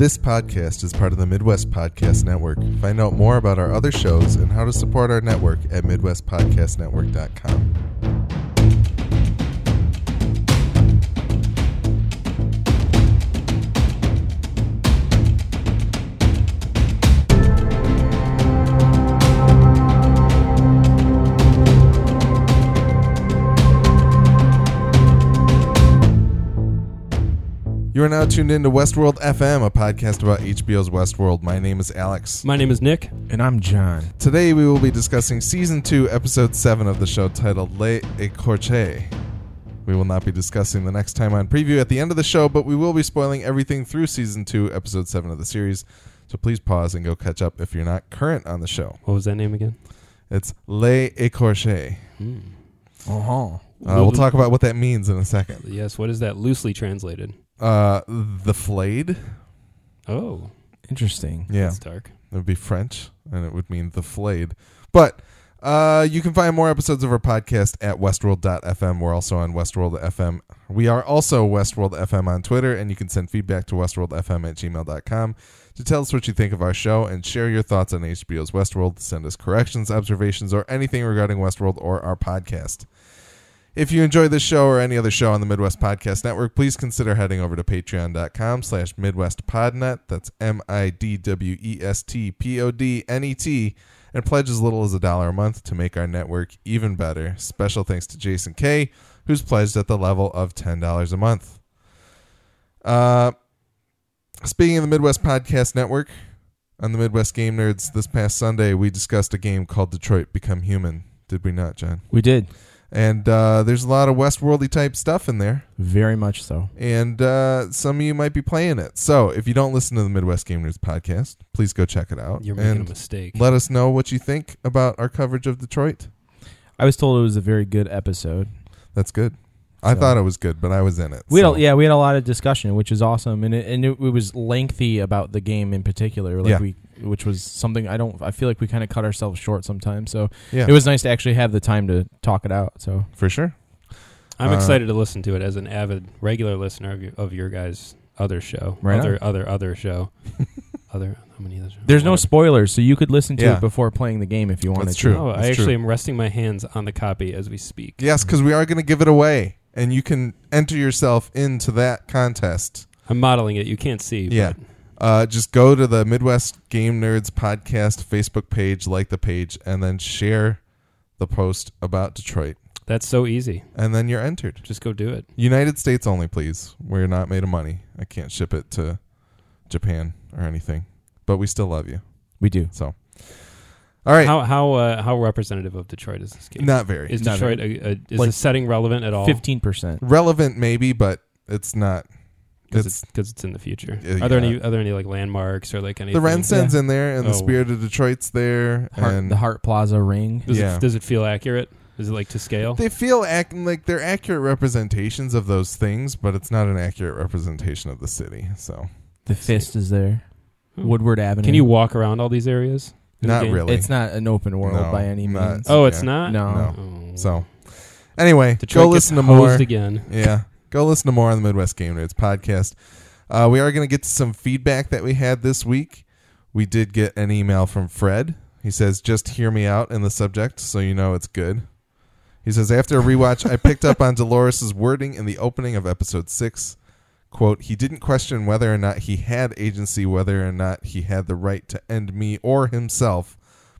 This podcast is part of the Midwest Podcast Network. Find out more about our other shows and how to support our network at MidwestPodcastNetwork.com. You are now tuned in to Westworld FM, a podcast about HBO's Westworld. My name is Alex. My name is Nick. And I'm John. Today we will be discussing season 2, episode 7 of the show titled Le Écorché. We will not be discussing the next time on preview at the end of the show, but we will be spoiling everything through season 2, episode 7 of the series. So please pause and go catch up if you're not current on the show. What was that name again? It's Le Écorché. Uh-huh. Uh, we'll talk about what that means in a second. Yes. What is that loosely translated? Uh, the flayed. Oh, Interesting. Yeah. that's dark. It would be French, and it would mean the flayed. But uh, you can find more episodes of our podcast at westworld.fm. We're also on Westworld FM. We are also Westworld FM on Twitter, and you can send feedback to westworldfm at gmail.com to tell us what you think of our show and share your thoughts on HBO's Westworld. Send us corrections, observations, or anything regarding Westworld or our podcast. If you enjoy this show or any other show on the Midwest Podcast Network, please consider heading over to patreon.com slash midwestpodnet. That's M-I-D-W-E-S-T-P-O-D-N-E-T and pledge as little as a dollar a month to make our network even better. Special thanks to Jason K., who's pledged at the level of $10 a month. Uh, speaking of the Midwest Podcast Network, on the Midwest Game Nerds this past Sunday, we discussed a game called Detroit Become Human. Did we not, John? We did. And uh, there's a lot of Westworldy type stuff in there. Very much so. And uh, some of you might be playing it. So if you don't listen to the Midwest Game Nerds podcast, please go check it out. You're making and a mistake. let us know what you think about our coverage of Detroit. I was told it was a very good episode. That's good. I So- thought it was good, but I was in it. We so- had a, yeah, we had a lot of discussion, which is awesome, and it, and it, it was lengthy about the game in particular. Like Yeah. we, which was something I don't. I feel like we kind of cut ourselves short sometimes. So Yeah, it was nice to actually have the time to talk it out. So for sure. I'm uh, excited to listen to it as an avid regular listener of your, of your guys' other show, Right other other other show, other how many other? there's no Whatever. spoilers, so you could listen to Yeah. it before playing the game if you wanted That's to. true. Oh, I That's actually true. am resting my hands on the copy as we speak. Yes, because we are going to give it away, and you can enter yourself into that contest. I'm modeling it. You can't see. Yeah. But Uh, just go to the Midwest Game Nerds podcast Facebook page, like the page, and then share the post about Detroit, that's so easy. and then you're entered. Just go do it. United States only, please. We're not made of money. I can't ship it to Japan or anything, but we still love you. We do. So, all right, How how uh, how representative of Detroit is this game? not very is not Detroit a, a, is Like the setting relevant at all? Fifteen percent. relevant, maybe, but it's not. Because It's it's, 'cause it's in the future. Uh, Are there any are there any like landmarks or like any the RenCen's in there, and the Oh. Spirit of Detroit's there, Hart, and the Hart Plaza ring. Does Yeah. it does it feel accurate? Is it like to scale? They feel ac- like they're accurate representations of those things, but it's not an accurate representation of the city. So The fist is there. Hmm. Woodward Avenue. Can you walk around all these areas? in the not game? really. It's not an open world No, by any not- means. Oh, it's Yeah. not. No. No. Oh. So anyway, Detroit go gets listen to more. hosed again. yeah, go listen to more on the Midwest Game Nerds podcast. Uh, we are going to get to some feedback that we had this week. We did get an email from Fred. He says, "Just hear me out in the subject, so you know it's good." He says, "After a rewatch, I picked up on Dolores's wording in the opening of episode six. Quote: He didn't question whether or not he had agency, whether or not he had the right to end me or himself,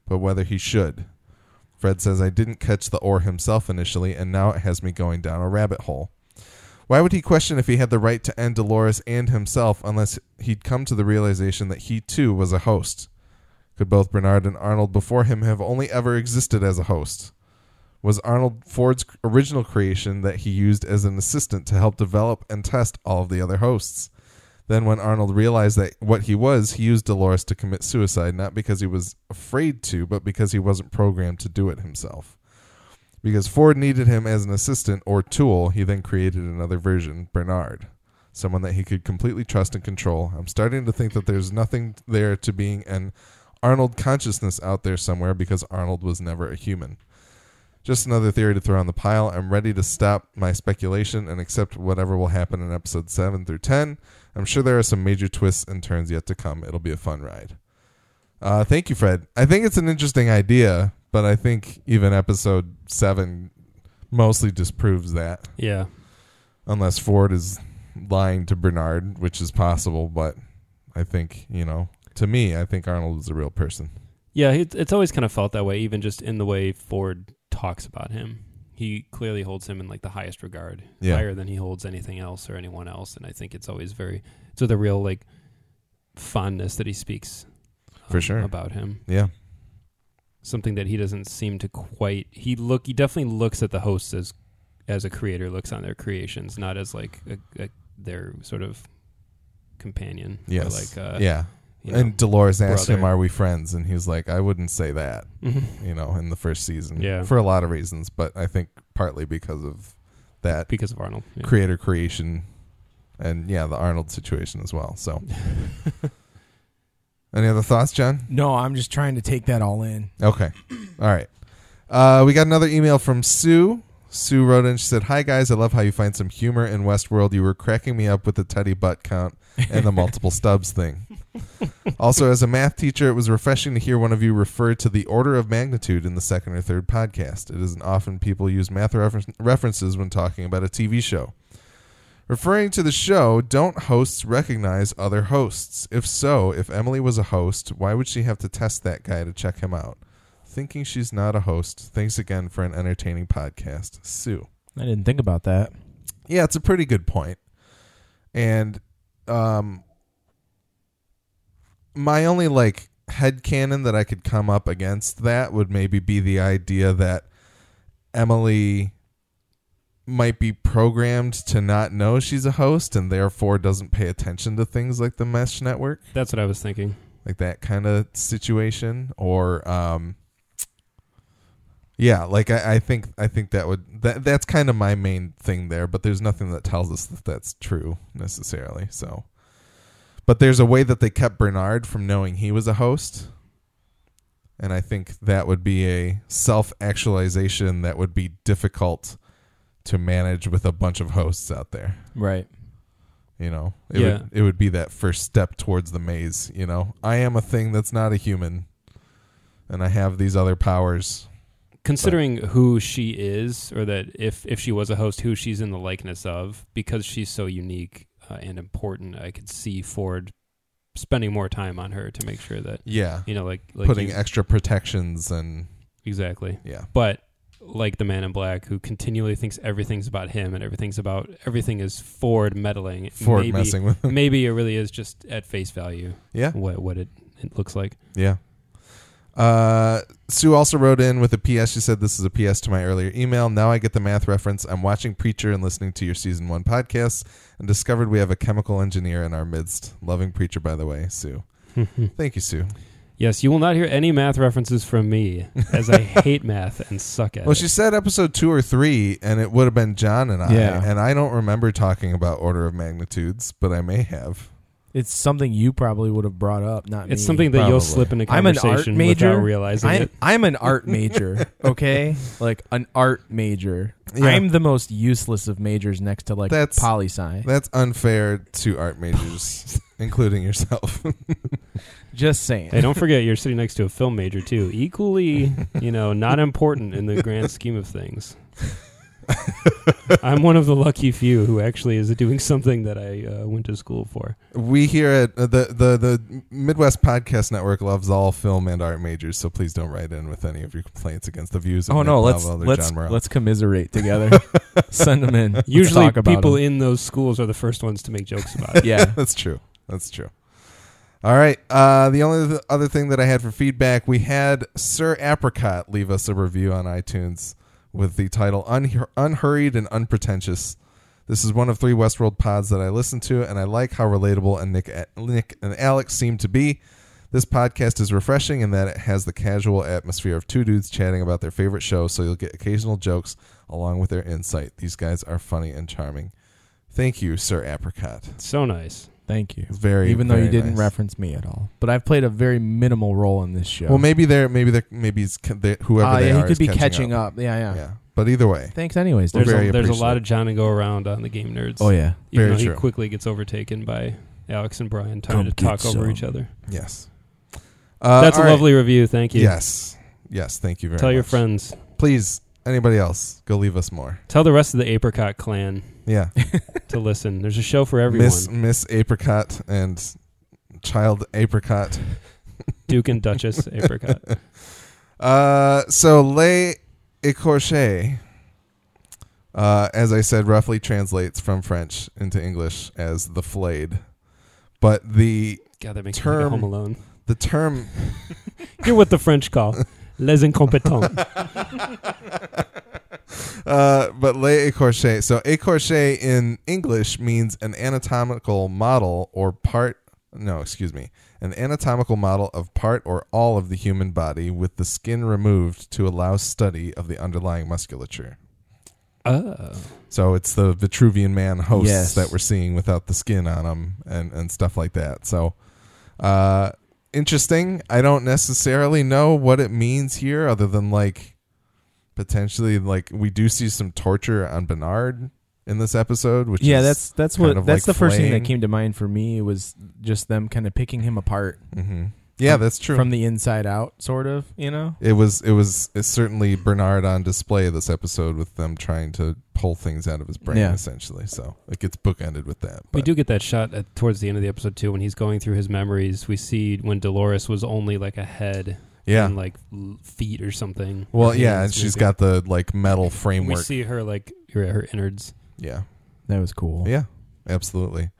but whether he should." Fred says, I didn't catch the or himself initially, and now it has me going down a rabbit hole. Why would he question if he had the right to end Dolores and himself unless he'd come to the realization that he too was a host? Could both Bernard and Arnold before him have only ever existed as a host? Was Arnold Ford's original creation that he used as an assistant to help develop and test all of the other hosts? Then, when Arnold realized that what he was, he used Dolores to commit suicide, not because he was afraid to, but because he wasn't programmed to do it himself. Because Ford needed him as an assistant or tool, he then created another version, Bernard, someone that he could completely trust and control. I'm starting to think that there's nothing there to being an Arnold consciousness out there somewhere because Arnold was never a human. Just another theory to throw on the pile. I'm ready to stop my speculation and accept whatever will happen in episode 7 through 10. I'm sure there are some major twists and turns yet to come. It'll be a fun ride. Uh, thank you, Fred. I think it's an interesting idea, but I think even episode 7 mostly disproves that. Yeah. Unless Ford is lying to Bernard, which is possible, but I think, you know, to me, I think Arnold is a real person. Yeah, it's always kind of felt that way, even just in the way Ford talks about him. He clearly holds him in like the highest regard, Yeah. higher than he holds anything else or anyone else. And I think it's always very, it's with a real like fondness that he speaks For um, sure. about him. Yeah. Something that he doesn't seem to quite. He look. He definitely looks at the hosts as as a creator looks on their creations, not as like a, a, their sort of companion. Yes. like uh, yeah. you know. and Dolores asked him, "Are we friends?" And he's like, "I wouldn't say that." Mhm. You know, in the first season, Yeah. for a lot of reasons, but I think partly because of that because of Arnold. Yeah. creator creation, and yeah, the Arnold situation as well. So, any other thoughts, John? No, I'm just trying to take that all in. Okay, all right. Uh, we got another email from Sue. Sue wrote in. She said, "Hi guys, I love how you find some humor in Westworld. You were cracking me up with the Teddy butt count and the multiple stubs thing. Also, as a math teacher, it was refreshing to hear one of you refer to the order of magnitude in the second or third podcast. It isn't often people use math refer- references when talking about a TV show. Referring to the show, don't hosts recognize other hosts? If so, if Emily was a host, why would she have to test that guy to check him out? Thinking she's not a host. Thanks again for an entertaining podcast, Sue. I didn't think about that. Yeah, it's a pretty good point. And um my only like head canon that I could come up against that would maybe be the idea that Emily might be programmed to not know she's a host and therefore doesn't pay attention to things like the mesh network? That's what I was thinking. like that kind of situation? Or um yeah like I, I think i think that would that that's kind of my main thing there but there's nothing that tells us that that's true necessarily so. But there's a way that they kept bernard from knowing he was a host and i think that would be a self-actualization that would be difficult to manage with a bunch of hosts out there Right. you know it Yeah. would it would be that first step towards the maze you know i am a thing that's not a human and i have these other powers Considering who she is, or that if if she was a host, who she's in the likeness of, because she's so unique uh, and important, I could see Ford spending more time on her to make sure that yeah you know, like, like putting extra protections and exactly. yeah But like the Man in Black, who continually thinks everything's about him and everything's about everything is Ford meddling. ford maybe, messing with him. maybe it really is just at face value yeah. what what it, it looks like. yeah. Uh sue also wrote in with a ps she said this is a ps to my earlier email. Now i get the math reference. I'm watching preacher and listening to your season one podcast and discovered we have a chemical engineer in our midst. Loving preacher by the way sue. Thank you sue Yes, you will not hear any math references from me, as I hate math and suck at Well, it. she said episode two or three, and it would have been John and I. Yeah. And I don't remember talking about order of magnitudes, but I may have. It's something you probably would have brought up, not me. it's me. something that Probably. you'll slip into I'm an art conversation major. without realizing I'm, it. I'm an art major, okay? like an art major. Yeah. I'm the most useless of majors next to like That's- poli sci. That's unfair to art majors, including yourself. Just saying. Hey, don't forget you're sitting next to a film major too. Equally, you know, not important in the grand scheme of things. I'm one of the lucky few who actually is doing something that I uh, went to school for. we here at uh, the, the the Midwest Podcast Network loves all film and art majors, so please don't write in with any of your complaints against the views. Of oh Nick no, let's Blauvelt or let's John Morrell. let's commiserate together. Send them in. Usually, talk about people 'em. in those schools are the first ones to make jokes about it. yeah. That's true. That's true. All right. Uh, the only other thing that I had for feedback, we had Sir Apricot leave us a review on iTunes with the title Un- Unhurried and Unpretentious. This is one of three Westworld pods that I listen to, and I like how relatable and Nick, Nick and Alex seem to be. This podcast is refreshing in that it has the casual atmosphere of two dudes chatting about their favorite show, so you'll get occasional jokes along with their insight. These guys are funny and charming. Thank you, Sir Apricot. So nice. Thank you. Very, Even though you didn't nice. reference me at all, but I've played a very minimal role in this show. Well, maybe they're maybe they're maybe he's, ca- they, whoever Ah, they yeah, are he could is be catching, catching up. up. Yeah, yeah. Yeah, but either way, Thanks, anyways. We're There's very a, there's a lot of John to go around on the game nerds. Oh yeah. even Very though true. he quickly gets overtaken by Alex and Brian trying Come to get talk over some. each other. yes. Uh, That's a all right. lovely review. Thank you. Yes, yes. Thank you very much. Tell much. your friends. Please, anybody else, go leave us more. Tell the rest of the Apricot clan Yeah, to listen. There's a show for everyone. Miss Miss Apricot and Child Apricot. Duke and Duchess Apricot. Uh, so Le Écorché, uh, as I said, roughly translates from French into English as the flayed, but the God, that makes me think of Term- Home Alone. the term You're what the French call les incompetents. Uh, but le écorché. So écorché in English means an anatomical model or part. No, excuse me. An anatomical model of part or all of the human body with the skin removed to allow study of the underlying musculature. Oh. So it's the Vitruvian Man hosts Yes. that we're seeing without the skin on them and, and stuff like that. So, uh, interesting. I don't necessarily know what it means here, other than like potentially like we do see some torture on Bernard in this episode, which yeah, is that's that's what that's like the first thing that came to mind for me was just them kind of picking him apart. Hmm yeah, from- that's true. from the inside out, sort of. You know. it was it was it's certainly Bernard on display this episode with them trying to pull things out of his brain Yeah. essentially. So it gets bookended with that. We but- do get that shot at, towards the end of the episode too when he's going through his memories. We see when Dolores was only like a head yeah. and like l- feet or something. Well, yeah, and hands she's maybe. got the like metal framework. we see her like her, her innards. Yeah, That was cool. yeah, absolutely.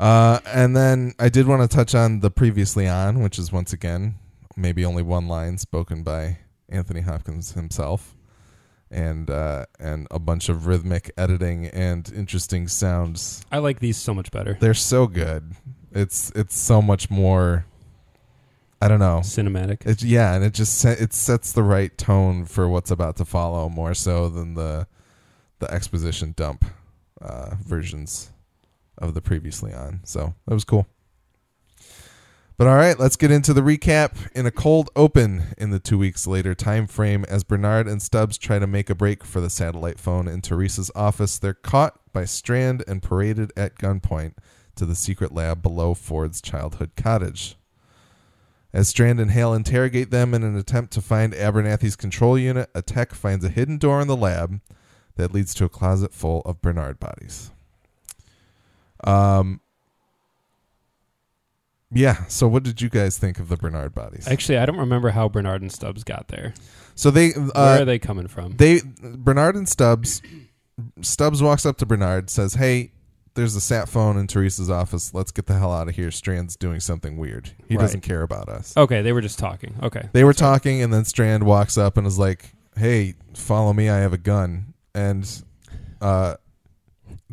Uh, and then I did want to touch on the previously on, which is once again maybe only one line spoken by Anthony Hopkins himself, and uh, and a bunch of rhythmic editing and interesting sounds. I like these so much better. They're so good. It's it's so much more. I don't know. Cinematic. It, yeah, and it just it sets the right tone for what's about to follow more so than the the exposition dump uh, versions of the previously on. So that was cool. But all right, let's get into the recap. In a cold open in the two weeks later time frame, as Bernard and Stubbs try to make a break for the satellite phone in Teresa's office, they're caught by Strand and paraded at gunpoint to the secret lab below Ford's childhood cottage. As Strand and Hale interrogate them in an attempt to find Abernathy's control unit, a tech finds a hidden door in the lab that leads to a closet full of Bernard bodies. Um. Yeah. So, what did you guys think of the Bernard bodies? Actually, I don't remember how Bernard and Stubbs got there. so they, Where uh, are they coming from? they, Bernard and Stubbs. Stubbs walks up to Bernard, says, "Hey, there's a sat phone in Teresa's office. Let's get the hell out of here. Strand's doing something weird. He Right. doesn't care about us." okay, they were just talking. Okay. They were talking, and then Strand walks up and is like, "Hey, follow me. I have a gun." And uh,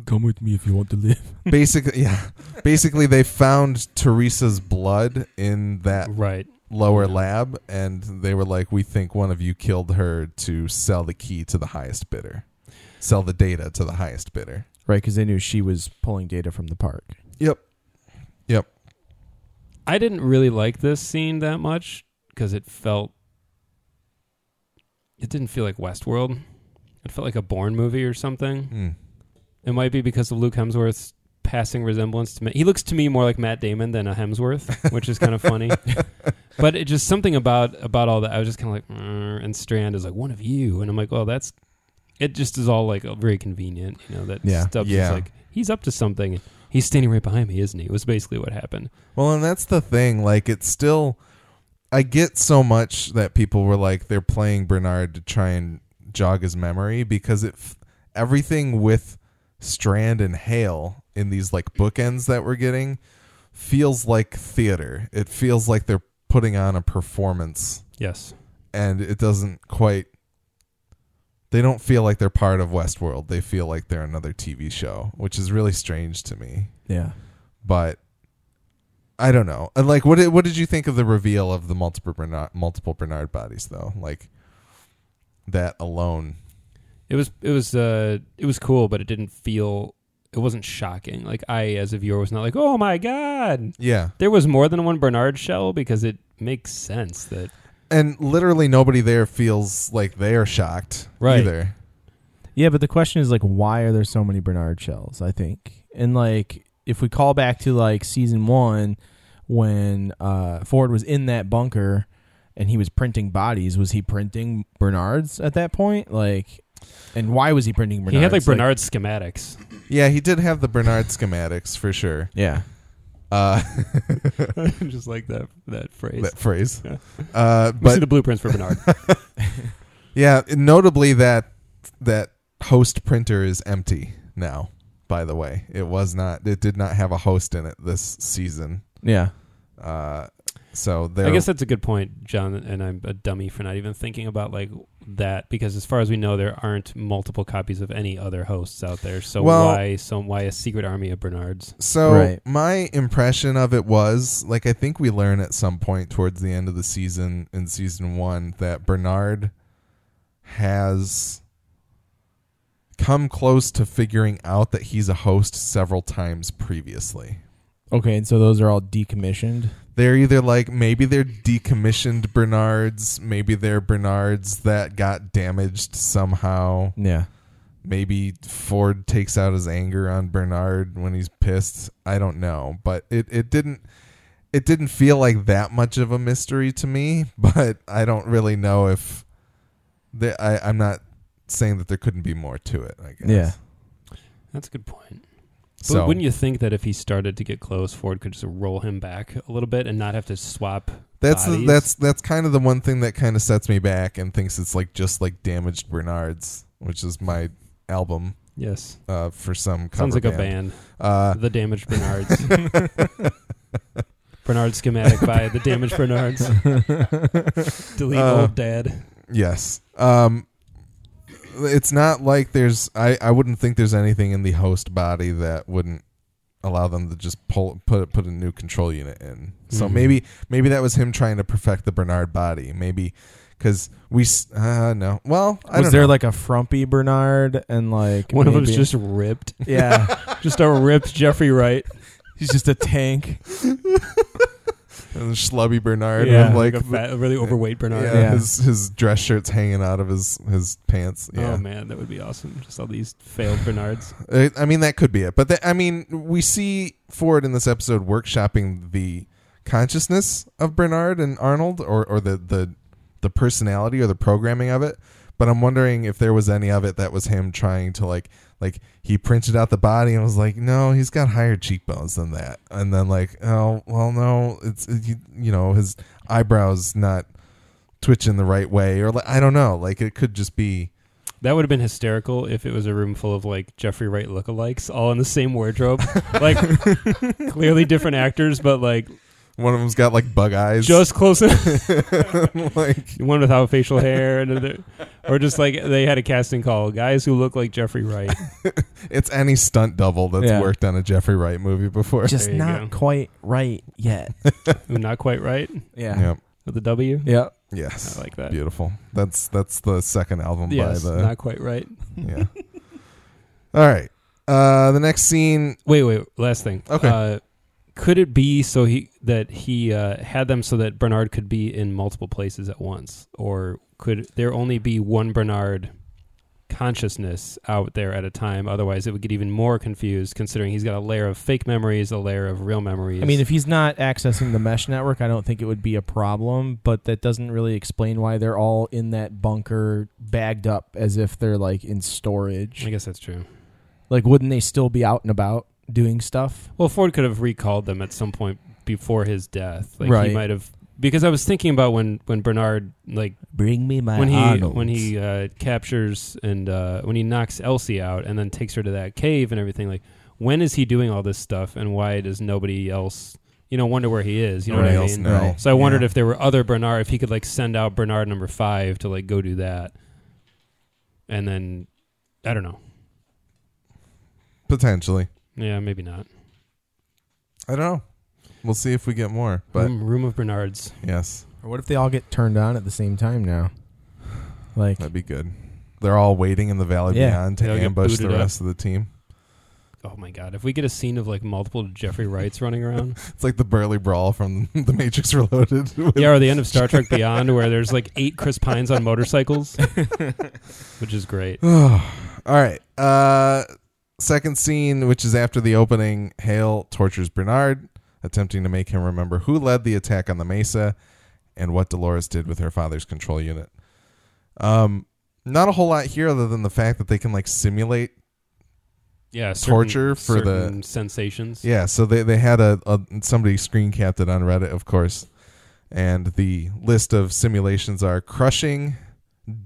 Come with me if you want to live. basically, yeah, basically, they found Teresa's blood in that Right. lower Yeah. lab, and they were like, "We think one of you killed her to sell the key to the highest bidder, sell the data to the highest bidder." Right, because they knew she was pulling data from the park. Yep. Yep. I didn't really like this scene that much because it felt. It didn't feel like Westworld. It felt like a Bourne movie or something. Mm. It might be because of Luke Hemsworth's passing resemblance to me. He looks to me more like Matt Damon than a Hemsworth, which is kind of funny. but it just something about about all that. I was just kind of like, "Mm," and Strand is like one of you, and I'm like, well, that's. It just is all like very convenient, you know. That Yeah. Stubbs Yeah. is like he's up to something. He's standing right behind me, isn't he? It was basically what happened. Well, and that's the thing. Like, it's still. I get so much that people were like they're playing Bernard to try and jog his memory because it f- everything with Strand and Hale in these like bookends that we're getting feels like theater. It feels like they're putting on a performance, Yes. and it doesn't quite. They don't feel like they're part of Westworld. They feel like they're another TV show, which is really strange to me Yeah. but I don't know. And like, what did what did you think of the reveal of the multiple Bernard, multiple Bernard bodies though? Like that alone. It was it was uh it was cool, but it didn't feel it wasn't shocking. Like I, as a viewer, was not like, "Oh my god!" Yeah. There was more than one Bernard shell because it makes sense that And literally nobody there feels like they are shocked Right. either. Yeah, but the question is like, why are there so many Bernard shells? I think, and like, if we call back to like season one, when uh, Ford was in that bunker and he was printing bodies, was he printing Bernards at that point? Like, and why was he printing Bernards? he had like Bernard schematics. Yeah, he did have the Bernard schematics for sure. yeah, Uh, Just like that that phrase. that phrase. Yeah. Uh, we see but the blueprints for Bernard. yeah, notably that that host printer is empty now. By the way, it was not. It did not have a host in it this season. yeah. Uh, so there. I guess that's a good point, John. And I'm a dummy for not even thinking about like that because, as far as we know, there aren't multiple copies of any other hosts out there. So Well- why so why a secret army of Bernards? So Right. my impression of it was like I think we learn at some point towards the end of the season in season one that Bernard has come close to figuring out that he's a host several times previously. Okay, and so those are all decommissioned. They're either like maybe they're decommissioned Bernards, maybe they're Bernards that got damaged somehow. Yeah, Maybe Ford takes out his anger on Bernard when he's pissed. I don't know, but it, it didn't it didn't feel like that much of a mystery to me. But I don't really know if the, I I'm not saying that there couldn't be more to it. I guess. Yeah. That's a good point. But So wouldn't you think that if he started to get close, Ford could just roll him back a little bit and not have to swap? that's the, that's that's kind of the one thing that kind of sets me back and thinks it's like just like damaged Bernards, which is my album yes. uh, for some Sounds like a band. Uh, The Damaged Bernards. Bernard schematic by the Damaged Bernards. Delete Uh, old dad. Yes. Um it's not like there's I I wouldn't think there's anything in the host body that wouldn't allow them to just pull put put a new control unit in. So Mhm. maybe maybe that was him trying to perfect the Bernard body. Maybe cuz we uh no. Well, I was don't there know. like a frumpy Bernard and like One of them's just ripped. yeah, Just a ripped Jeffrey Wright. he's just a tank. And schlubby Bernard yeah, with like, like, a fat, really overweight Bernard. yeah, Yeah. his his dress shirt's hanging out of his his pants. Yeah. Oh man, that would be awesome. Just all these failed Bernards. Uh, I mean, that could be it. But the, I mean, we see Ford in this episode workshopping the consciousness of Bernard and Arnold, or or the the the personality or the programming of it. But I'm wondering if there was any of it that was him trying to like like he printed out the body and was like, no, he's got higher cheekbones than that, and then like, oh well, no, it's it, you, know his eyebrows not twitching the right way, or like I don't know, like it could just be. That would have been hysterical if it was a room full of like Jeffrey Wright lookalikes, all in the same wardrobe, like clearly different actors, but like One of them's got like bug eyes. just close enough. like One without facial hair, and another, or just like they had a casting call, guys who look like Jeffrey Wright. it's any stunt double that's Yeah. worked on a Jeffrey Wright movie before. Just There you not go. quite right yet. Ooh, not quite right Yeah, Yep. with the W. Yep. Yes. I like that. Beautiful. That's that's the second album Yes, by the not quite right. yeah. All right. Uh, the next scene. Wait, wait. Last thing. Okay. Uh, could it be so he that he uh, had them so that Bernard could be in multiple places at once, or could there only be one Bernard consciousness out there at a time? Otherwise, it would get even more confused. Considering he's got a layer of fake memories, a layer of real memories. I mean, if he's not accessing the mesh network, I don't think it would be a problem. But that doesn't really explain why they're all in that bunker, bagged up as if they're like in storage. I guess that's true. Like, wouldn't they still be out and about doing stuff? Well, Ford could have recalled them at some point before his death. Like he might have. Because I was thinking about when, when Bernard like Bring me my when he Arnolds. when he uh, captures and uh, when he knocks Elsie out and then takes her to that cave and everything like when is he doing all this stuff and why does nobody else you know wonder where he is you know Nobody what I else mean know. So I wondered Yeah. if there were other Bernard if he could like send out Bernard number five to like go do that and then I don't know potentially. Yeah maybe not I don't know. We'll see if we get more. But room, room of Bernards yes, Or what if they all get turned on at the same time now? Like, that'd be good. They're all waiting in the valley Yeah. beyond to They'll get ambush the booted up. rest of the team. oh my god, if we get a scene of like multiple Jeffrey Wrights running around, It's like the Burly Brawl from The Matrix Reloaded. yeah, or the end of Star Trek Beyond, where there's like eight Chris Pines on motorcycles, which is great. All right. Uh, second scene, which is after the opening, Hale tortures Bernard, attempting to make him remember who led the attack on the Mesa and what Dolores did with her father's control unit. Um, not a whole lot here other than the fact that they can like simulate. Yeah, certain- Torture for the- sensations. Yeah, so they they had a, a somebody screen capped it on Reddit, of course, and the list of simulations are crushing,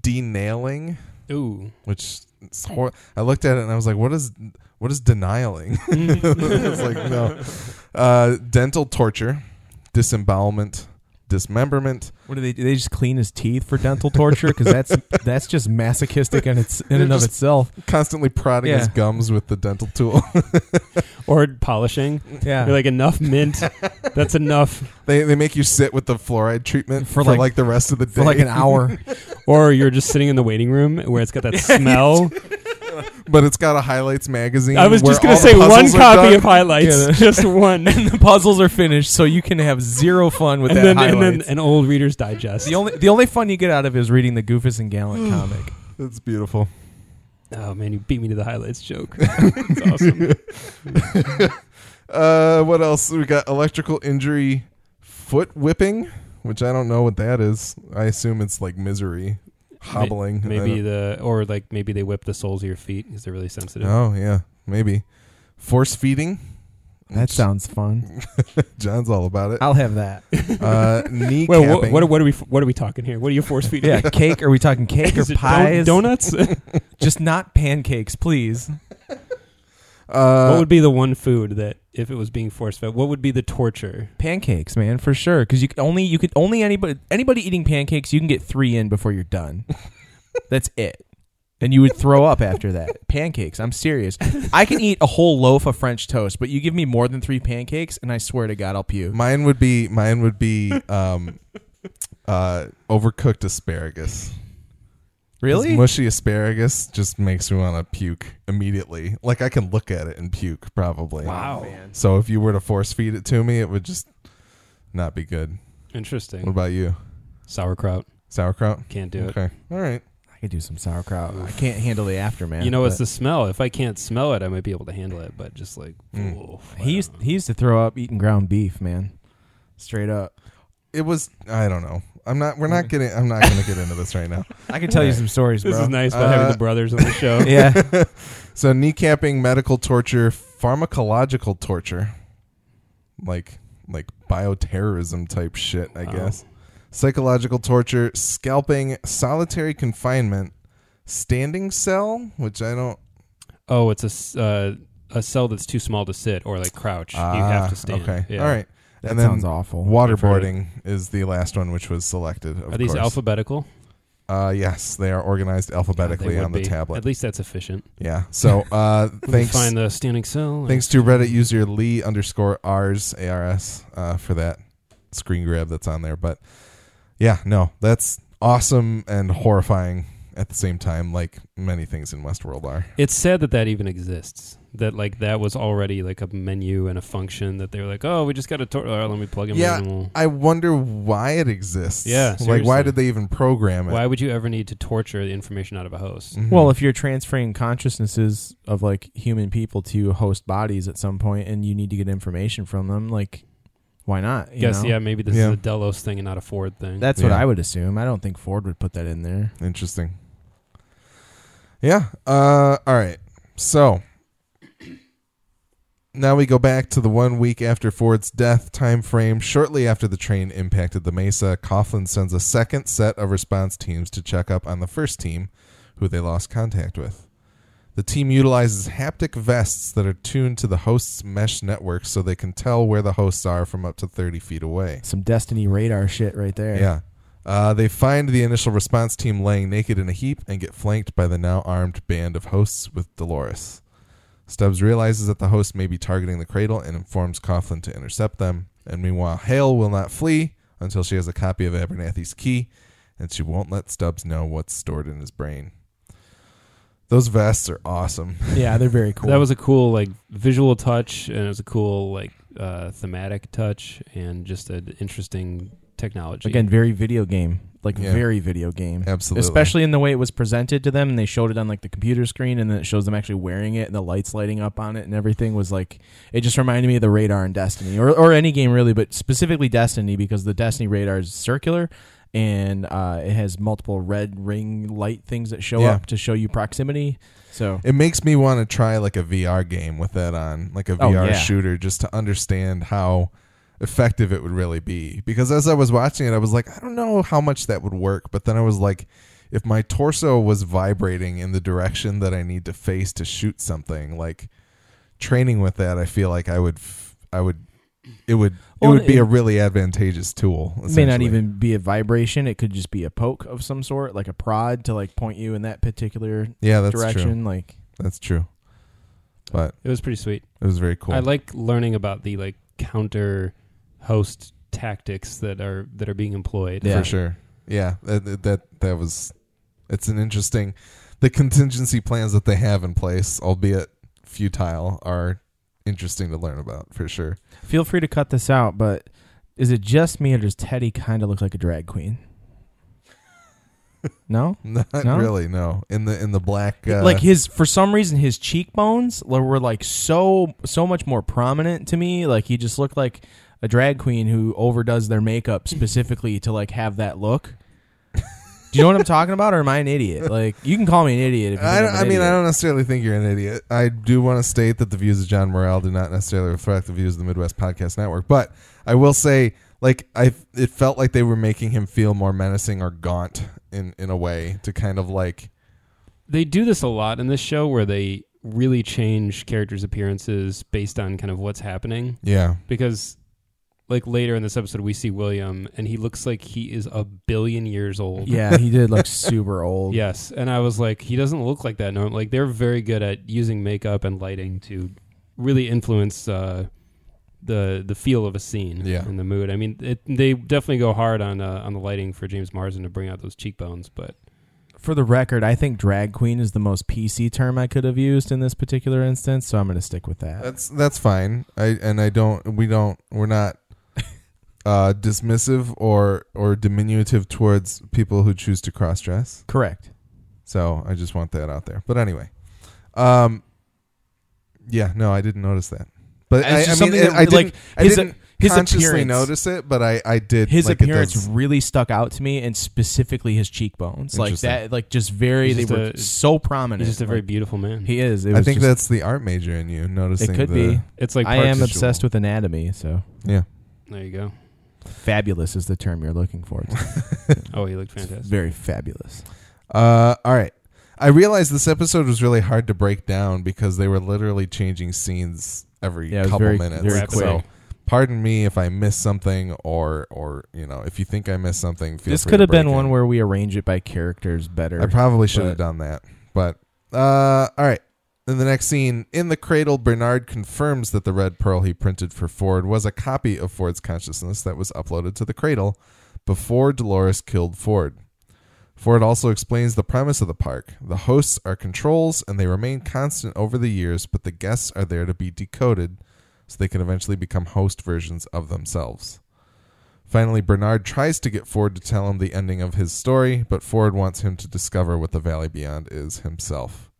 denailing, Ooh, which hor- I looked at it and I was like, what is what is denialing? it's like no, uh, dental torture, disembowelment, dismemberment. What do they do? They just clean his teeth for dental torture because that's that's just masochistic in its in and of itself. Constantly prodding his gums with the dental tool. or polishing. Yeah, You're like enough mint. That's enough. they they make you sit with the fluoride treatment for, For like, like- the rest of the day for like an hour. Or you're just sitting in the waiting room where it's got that smell. But it's got a highlights magazine. I was just gonna say one copy done. of highlights, Yeah, just one, and and the puzzles are finished, so you can have zero fun with that then and then highlights. an old Reader's Digest. the only the only fun you get out of it is reading the Goofus and Gallant comic. It's beautiful. oh man, you beat me to the highlights joke. That's awesome. Uh, what else? We got electrical injury, foot whipping, which I don't know what that is. I assume it's like misery, hobbling. Maybe the or like maybe they whip the soles of your feet because they're really sensitive. Oh yeah, maybe force feeding. That sounds fun. John's all about it. I'll have that. Uh, knee Wait, what, capping. what, what are we what are we talking here? What are you force feeding? Yeah, cake. Are we talking cake or Is it don- donuts? Just not pancakes, please. uh, what would be the one food that if it was being force fed? What would be the torture? Pancakes, man, for sure. Because you can only you could only anybody anybody eating pancakes, you can get three in before you're done. That's it. And you would throw up after that. Pancakes. I'm serious. I can eat a whole loaf of French toast, but you give me more than three pancakes, and I swear to God, I'll puke. mine would be mine would be um, uh, overcooked asparagus. 'Cause Really? Mushy asparagus just makes me want to puke immediately. Like I can look at it and puke probably. Wow. So if you were to force feed it to me, it would just not be good. Interesting. What about you? Sauerkraut. Sauerkraut? Can't do it. Okay. All right. I could do some sauerkraut. I can't handle the aftermath. You know, it's but the smell. If I can't smell it, I might be able to handle it. But just like, Mm. oof, he used he used to throw up eating ground beef, man. Straight up. It was I don't know. I'm not we're not getting I'm not gonna get into this right now. I can tell you some stories, this bro. is nice about having Uh, the brothers on the show. yeah. So kneecapping, medical torture, pharmacological torture. Like like bioterrorism type shit, I Wow. guess. Psychological torture, scalping, solitary confinement, standing cell, which I don't Oh, it's a s- uh, a cell that's too small to sit or like crouch. you Ah, have to stand. Okay. Yeah. All right. That and then sounds awful. waterboarding is the last one which was selected. Of Are these course. alphabetical? Uh, yes, they are organized alphabetically They would on the be. tablet. At least that's efficient. Yeah. So uh, Let me thanks. find the standing cell. Thanks to Reddit user Lee underscore R's ARS uh, for that screen grab that's on there. But yeah, no, that's awesome and horrifying at the same time, like many things in Westworld are. It's sad that that even exists. That like that was already like a menu and a function that they were like, oh, we just got to. Tor- oh, let me plug him Yeah, in. and we'll-" I wonder why it exists. Yeah, like why did they even program it? Why would you ever need to torture the information out of a host? Mhm. Well, if you're transferring consciousnesses of like human people to host bodies at some point, and you need to get information from them, like, why not? You Guess know? yeah, maybe this Yeah. is a Delos thing and not a Ford thing. That's what I would assume. I don't think Ford would put that in there. Interesting. Yeah. Uh, all right. So now we go back to the one week after Ford's death time frame. Shortly after the train impacted the Mesa, Coughlin sends a second set of response teams to check up on the first team, who they lost contact with. The team utilizes haptic vests that are tuned to the host's mesh network so they can tell where the hosts are from up to 30 feet away. Some Destiny radar shit right there. Yeah. Uh, they find the initial response team laying naked in a heap and get flanked by the now armed band of hosts with Dolores. Stubbs realizes that the host may be targeting the cradle and informs Coughlin to intercept them. And meanwhile, Hale will not flee until she has a copy of Abernathy's key, and she won't let Stubbs know what's stored in his brain. Those vests are awesome. Yeah, they're very cool. That was a cool like visual touch, and it was a cool like uh, thematic touch, and just an interesting technology. again very video game, like Yeah. very video game. Absolutely. Especially in the way it was presented to them, and they showed it on like the computer screen, and then it shows them actually wearing it, and the lights lighting up on it, and everything was like it just reminded me of the radar in Destiny, or or any game really, but specifically Destiny because the Destiny radar is circular, and uh, it has multiple red ring light things that show Yeah. up to show you proximity. So It makes me want to try like a VR game with that on, like a Oh, VR yeah. shooter, just to understand how effective it would really be. Because as I was watching it, I was like, I don't know how much that would work. But then I was like, if my torso was vibrating in the direction that I need to face to shoot something, like training with that, I feel like I would, f- I would, it would, it would be it- a really advantageous tool. It may not even be a vibration. It could just be a poke of some sort, like a prod to like point you in that particular Yeah, that's direction. true. Like That's true. But it was pretty sweet. it was very cool. I like learning about the like counter host tactics that are that are being employed. Yeah. for sure. Yeah, that, that that was. It's an interesting. The contingency plans that they have in place, albeit futile, are interesting to learn about for sure. Feel free to cut this out, but is it just me or does Teddy kind of look like a drag queen? No, Not No? really. No, in the in the black. Uh, like his for some reason his cheekbones were like so so much more prominent to me. Like he just looked like a drag queen who overdoes their makeup specifically to like have that look. Do you know what I'm talking about, or am I an idiot? Like you can call me an idiot. If you I, think don't- I'm I an mean, I don't necessarily think you're an idiot. I do want to state that the views of John Morrell do not necessarily reflect the views of the Midwest Podcast Network. But I will say, like, I it felt like they were making him feel more menacing or gaunt in in a way to kind of like They do this a lot in this show where they really change characters' appearances based on kind of what's happening. yeah Because like later in this episode we see William and he looks like he is a billion years old. Yeah, he did look super old. Yes, and I was like, he doesn't look like that. No, like they're very good at using makeup and lighting to really influence uh, the the feel of a scene Yeah. and the mood. I mean, it, they definitely go hard on uh, on the lighting for James Marsden to bring out those cheekbones. But For the record, I think drag queen is the most PC term I could have used in this particular instance, so I'm going to stick with that. that's that's fine. I and I don't we don't we're not uh dismissive or or diminutive towards people who choose to cross dress. Correct. So I just want that out there. But anyway, um, yeah, no, I didn't notice that. But I, I mean, something that, I didn't, like, I his- didn't his consciously appearance- notice it, but I, I did. His like, appearance really stuck out to me, and specifically his cheekbones, like that, like just very. He's They just were a- so prominent. he's just a very Like, beautiful man. He is. It I think just- that's the art major in you noticing. It could the, be. it's like I am and- obsessed with anatomy, so Yeah, There you go. Fabulous is the term you're looking for. Oh, he looked It's fantastic. very fabulous. Uh, all right. I realized this episode was really hard to break down because they were literally changing scenes every Yeah, it was couple very- minutes. very Rapid. So, pardon me if I missed something, or or you know, if you think I missed something, feel this free could to have been break one where we arrange it by characters better. I probably should have but- done that. But uh all right. In the next scene, in the cradle, Bernard confirms that the red pearl he printed for Ford was a copy of Ford's consciousness that was uploaded to the cradle before Dolores killed Ford. Ford also explains the premise of the park. The hosts are controls and they remain constant over the years, but the guests are there to be decoded so they can eventually become host versions of themselves. Finally, Bernard tries to get Ford to tell him the ending of his story, but Ford wants him to discover what the Valley Beyond is himself.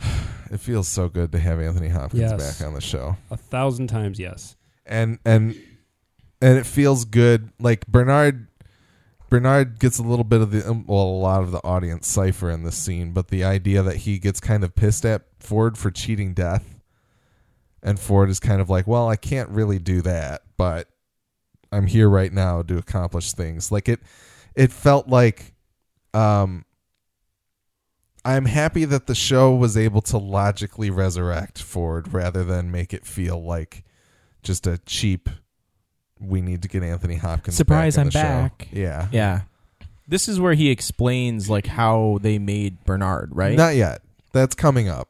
It feels so good to have Anthony Hopkins Yes. back on the show. A thousand times yes. And and and it feels good like Bernard Bernard gets a little bit of the um, well a lot of the audience cipher in this scene, but the idea that he gets kind of pissed at Ford for cheating death and Ford is kind of like, "Well, I can't really do that, but I'm here right now to accomplish things." Like it it felt like um I'm happy that the show was able to logically resurrect Ford rather than make it feel like just a cheap we need to get Anthony Hopkins Surprise, back in I'm the show." back. Yeah. Yeah. This is where he explains like how they made Bernard, right? Not yet. That's coming up.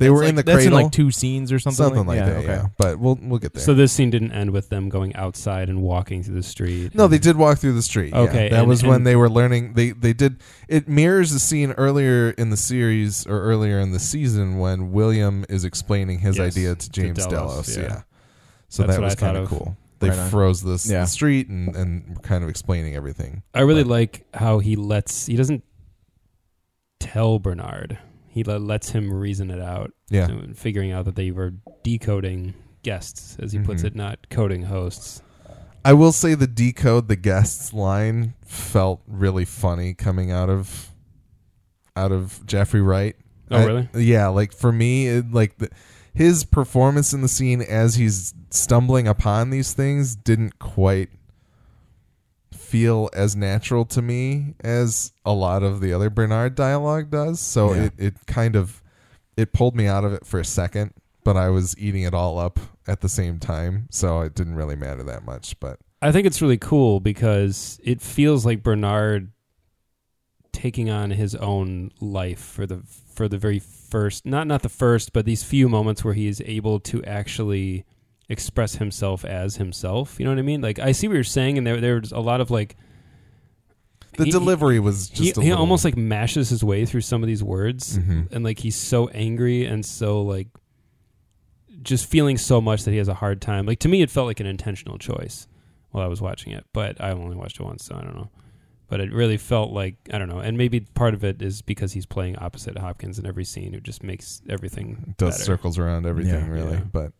They That's were in like- the that's cradle, in like two scenes or something. something like that. okay. Yeah, but we'll we'll get there. So this scene didn't end with them going outside and walking through the street. no, they did walk through the street. yeah. Okay, that and- was when they were learning. They they did. It mirrors the scene earlier in the series or earlier in the season when William is explaining his Yes, idea to to James Delos, Delos. yeah. yeah. So That's that was kind of of. cool. They Right froze this Yeah. the street and and kind of explaining everything. I really But- like how he lets he doesn't tell Bernard. He le- lets him reason it out. Yeah. and figuring out that they were decoding guests, as he puts Mhm. it, not coding hosts. I will say the decode the guests line felt really funny coming out of out of Jeffrey Wright. Oh, I- really? yeah, like for me, it, like the, his performance in the scene as he's stumbling upon these things didn't quite feel as natural to me as a lot of the other Bernard dialogue does. So Yeah. it it kind of it pulled me out of it for a second, but I was eating it all up at the same time, so it didn't really matter that much. But I think it's really cool because it feels like Bernard taking on his own life for the for the very first not not the first but these few moments where he is able to actually express himself as himself you know what i mean like i see what you're saying and there there's a lot of like the He- delivery was just he, a he little, almost like mashes his way through some of these words Mhm. and like he's so angry and so like just feeling so much that he has a hard time like to me it felt like an intentional choice while i was watching it but i only watched it once so i don't know but it really felt like i don't know and maybe part of it is because he's playing opposite hopkins in every scene who just makes everything does better. circles around everything Yeah. really Yeah. but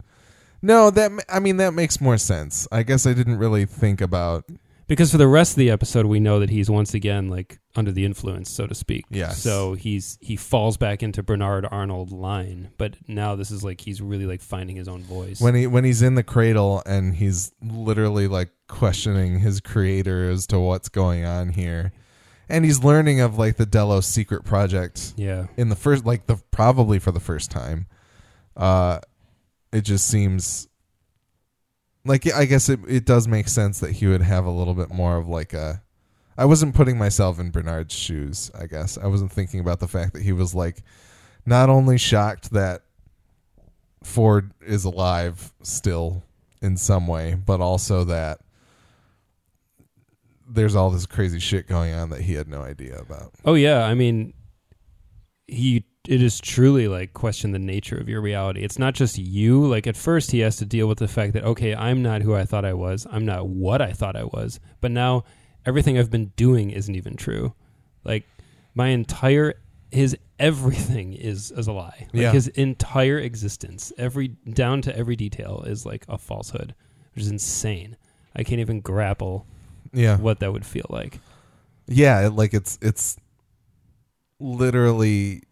no that i mean that makes more sense. I guess i didn't really think about because for the rest of the episode we know that he's once again like under the influence so to speak. Yeah. so he's he falls back into bernard arnold line but now this is like he's really like finding his own voice. When he when he's in the cradle and he's literally like questioning his creator as to what's going on here. And he's learning of like the delos secret project yeah. in the first like the probably for the first time. Uh it just seems like i guess it, it does make sense that he would have a little bit more of like a i wasn't putting myself in bernard's shoes i guess. I wasn't thinking about the fact that he was like not only shocked that ford is alive still in some way but also that there's all this crazy shit going on that he had no idea about. Oh yeah, I mean, he it is truly like question the nature of your reality. It's not just you. Like at first, he has to deal with the fact that okay, I'm not who I thought I was. I'm not what I thought I was. But now everything I've been doing isn't even true. Like my entire his everything is is a lie. Like Yeah. his entire existence, every down to every detail, is like a falsehood, which is insane. I can't even grapple yeah what that would feel like. yeah like it's it's literally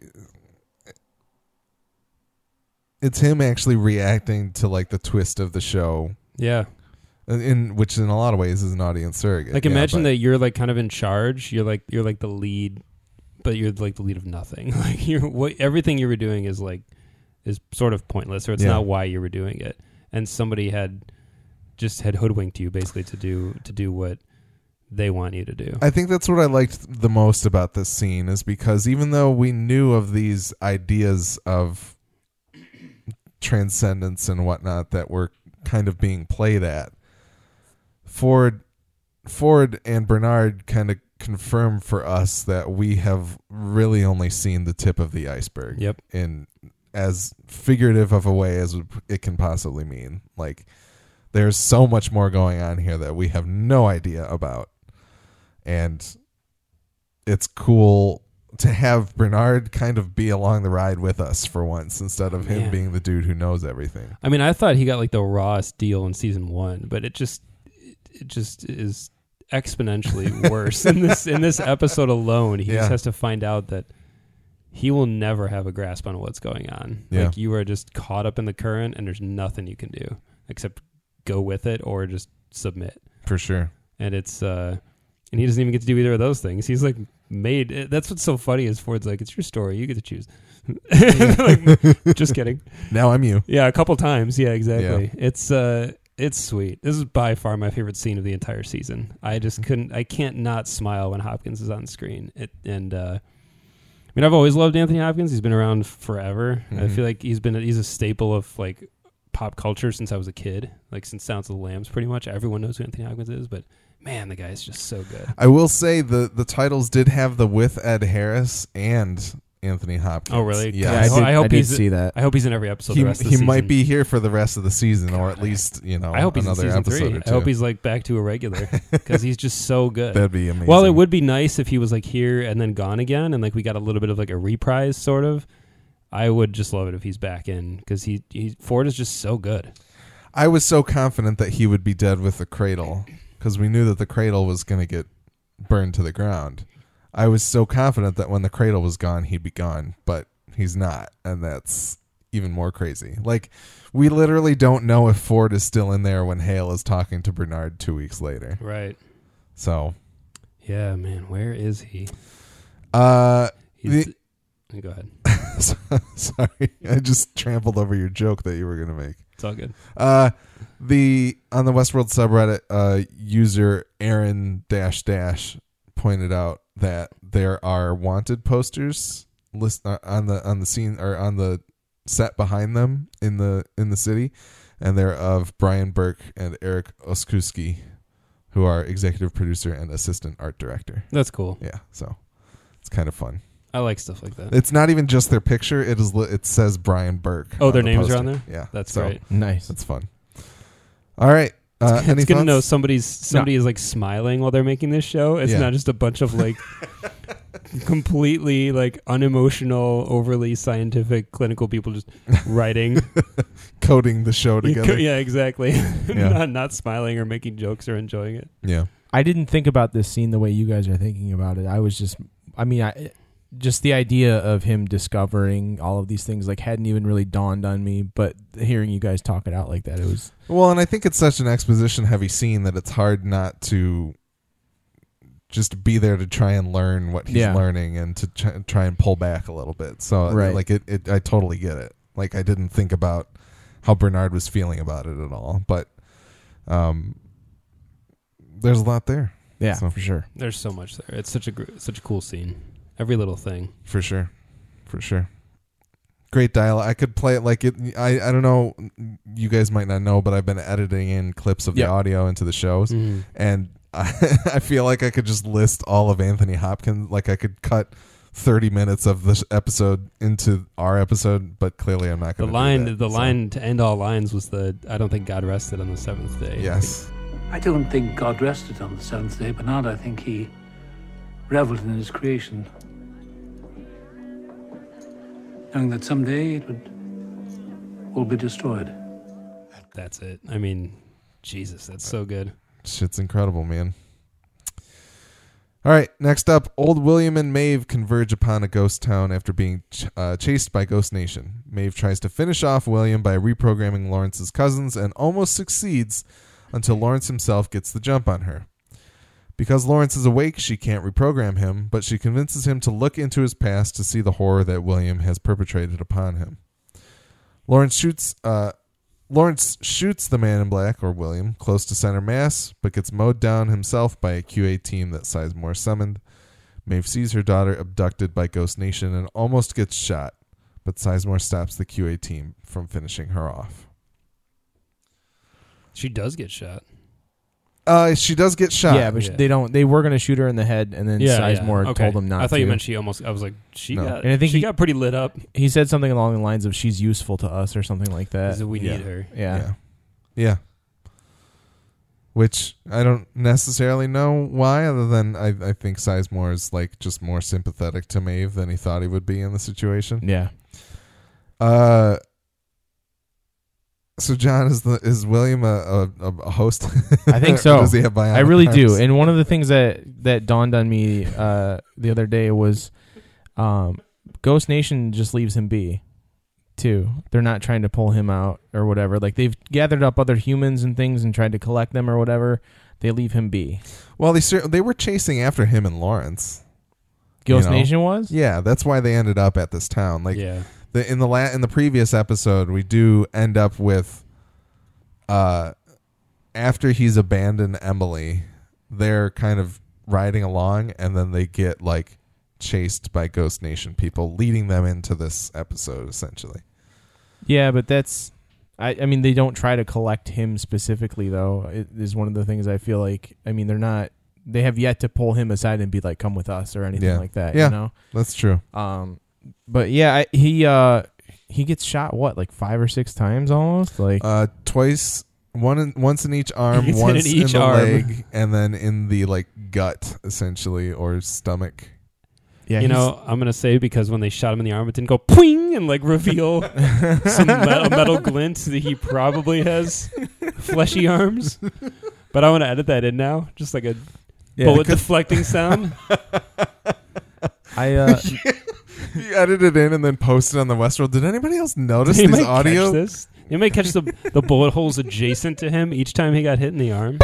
it's him actually reacting to like the twist of the show Yeah. in, in which in a lot of ways is an audience surrogate Like Yeah, imagine but- that you're like kind of in charge. You're like you're like the lead, but you're like the lead of nothing. Like you're what everything you were doing is like is sort of pointless, or it's Yeah. not why you were doing it. And somebody had just had hoodwinked you basically to do to do what they want you to do. I think that's what I liked the most about this scene is because even though we knew of these ideas of transcendence and whatnot that were kind of being played at, Ford, Ford and Bernard kind of confirm for us that we have really only seen the tip of the iceberg Yep. in as figurative of a way as it can possibly mean. Like there's so much more going on here that we have no idea about. And it's cool to have Bernard kind of be along the ride with us for once instead of him Man. being the dude who knows everything. I mean, I thought he got like the rawest deal in season one, but it just it, it just is exponentially worse in this in this episode alone. He Yeah. just has to find out that he will never have a grasp on what's going on. Yeah. Like you are just caught up in the current, and there's nothing you can do except go with it or just submit. For sure. And it's uh, and he doesn't even get to do either of those things. He's like made. eh, That's what's so funny is Ford's like, it's your story. You get to choose. like, just kidding. Now I'm you. Yeah, a couple times. Yeah, exactly. It's uh it's sweet. This is by far my favorite scene of the entire season. I just couldn't I can't not smile when Hopkins is on screen. It and uh I mean, I've always loved Anthony Hopkins. He's been around forever. I Mhm. feel like he's been a, he's a staple of like pop culture since I was a kid. Like since Silence of the Lambs, pretty much everyone knows who Anthony Hopkins is. But man, the guy's just so good. I will say the the titles did have the with Ed Harris and Anthony Hopkins. Oh, really? Yeah. Yeah, I I did, hope- I hope I did he's- see that. I hope he's in every episode. he the rest of he the might be here for the rest of the season, or at least you know I hope he's in another season episode three. or two. I hope he's like back to a regular because he's just so good. That'd be amazing. Well, it would be nice if he was like here and then gone again, and like we got a little bit of like a reprise, sort of. I would just love it if he's back in because he, he Ford is just so good. I was so confident that he would be dead with the cradle because we knew that the cradle was going to get burned to the ground. I was so confident that when the cradle was gone, he'd be gone, but he's not, and that's even more crazy. Like we literally don't know if Ford is still in there when Hale is talking to Bernard two weeks later. Right? So, Yeah, man. Where is he? uh, He's, Go ahead. sorry, I just trampled over your joke that you were going to make. It's all good. Uh, the on the Westworld subreddit, uh, user Aaron dash dash pointed out that there are wanted posters list uh, on the on the scene or on the set behind them in the in the city, and they're of Bryan Burk and Eric Oskuski, who are executive producer and assistant art director. That's cool. Yeah, so it's kind of fun. I like stuff like that. It's not even just their picture; it is li- it says Bryan Burk. Oh, their the names are on there? Yeah, That's so great. Nice. That's fun. All right. Uh, it's good to know somebody's somebody is like smiling while they're making this show. It's Yeah. not just a bunch of like completely like unemotional, overly scientific clinical people just writing. coding the show together. yeah, exactly. Yeah. not not smiling or making jokes or enjoying it. Yeah. I didn't think about this scene the way you guys are thinking about it. I was just, I mean, I just the idea of him discovering all of these things like hadn't even really dawned on me. But hearing you guys talk it out like that, it was Well, and I think it's such an exposition heavy scene that it's hard not to just be there to try and learn what he's Yeah. learning and to try, try and pull back a little bit. So, Right. like, it, it, I totally get it. Like, I didn't think about how Bernard was feeling about it at all, but um, there's a lot there yeah So- for sure. There's so much there. It's such a gr- such a cool scene. Every little thing. for sure, for sure. Great dialogue. I could play it like it. I I don't know. You guys might not know, but I've been editing in clips of Yeah. the audio into the shows, Mhm. and I, I feel like I could just list all of Anthony Hopkins. Like I could cut thirty minutes of this episode into our episode, but clearly I'm not The going. To. line, that, the so. line to end all lines was the "I don't think God rested on the seventh day." Yes, I don't think God rested on the seventh day, but Bernard. I think he reveled in his creation, knowing that someday it would all be destroyed. that's it. I mean, Jesus, that's so good. shit's incredible, man. All right, next up, old William and Maeve converge upon a ghost town after being ch- uh, chased by Ghost Nation. Maeve tries to finish off William by reprogramming Lawrence's cousins and almost succeeds until Lawrence himself gets the jump on her. Because Lawrence is awake, she can't reprogram him, but she convinces him to look into his past to see the horror that William has perpetrated upon him. Lawrence shoots uh, Lawrence shoots the man in black, or William, close to center mass, but gets mowed down himself by a QA team that Sizemore summoned. Maeve sees her daughter abducted by Ghost Nation and almost gets shot, but Sizemore stops the QA team from finishing her off. She does get shot. Uh, she does get shot. yeah, but sh Yeah. they don't. They were going to shoot her in the head, and then Sizemore Okay. told them not. I thought to. you meant she almost. I was like, she No. got. And I think she he- got pretty lit up. He said something along the lines of "She's useful to us" or something like that. Because we yeah. need her. Yeah. yeah. Yeah. Which I don't necessarily know why, other than I, I think Sizemore is like just more sympathetic to Maeve than he thought he would be in the situation. yeah. Uh, so John is the is William a a, a host? I think so. Does he have bionic I really do. And one of the things that that dawned on me uh, the other day was, um, Ghost Nation just leaves him be, too. They're not trying to pull him out or whatever. Like they've gathered up other humans and things and tried to collect them or whatever. They leave him be. well, they cer- they were chasing after him and Lawrence. Ghost You know? Nation was. Yeah, that's why they ended up at this town. Like yeah. The in the la- in the previous episode, we do end up with, uh, after he's abandoned Emily, they're kind of riding along, and then they get like chased by Ghost Nation people, leading them into this episode essentially. Yeah, but that's. I, I mean, they don't try to collect him specifically, though. It is one of the things I feel like. I mean, they're not. They have yet to pull him aside and be like, "Come with us" or anything Yeah. like that. Yeah. You know. That's true. Um, but yeah, I, he uh he gets shot what like five or six times almost like Uh, twice, one in, once in each arm, He's hit once in in, each the arm. leg, and then in the like gut essentially or stomach. yeah you he's- know, I'm gonna say because when they shot him in the arm, it didn't go pwing and like reveal some metal, metal glint that he probably has fleshy arms. But I want to edit that in now, just like a yeah, bullet deflecting sound. I uh You edited it in and then posted it on the Westworld. Did anybody else notice He these audio? Catch this. You may catch the the bullet holes adjacent to him each time he got hit in the arm.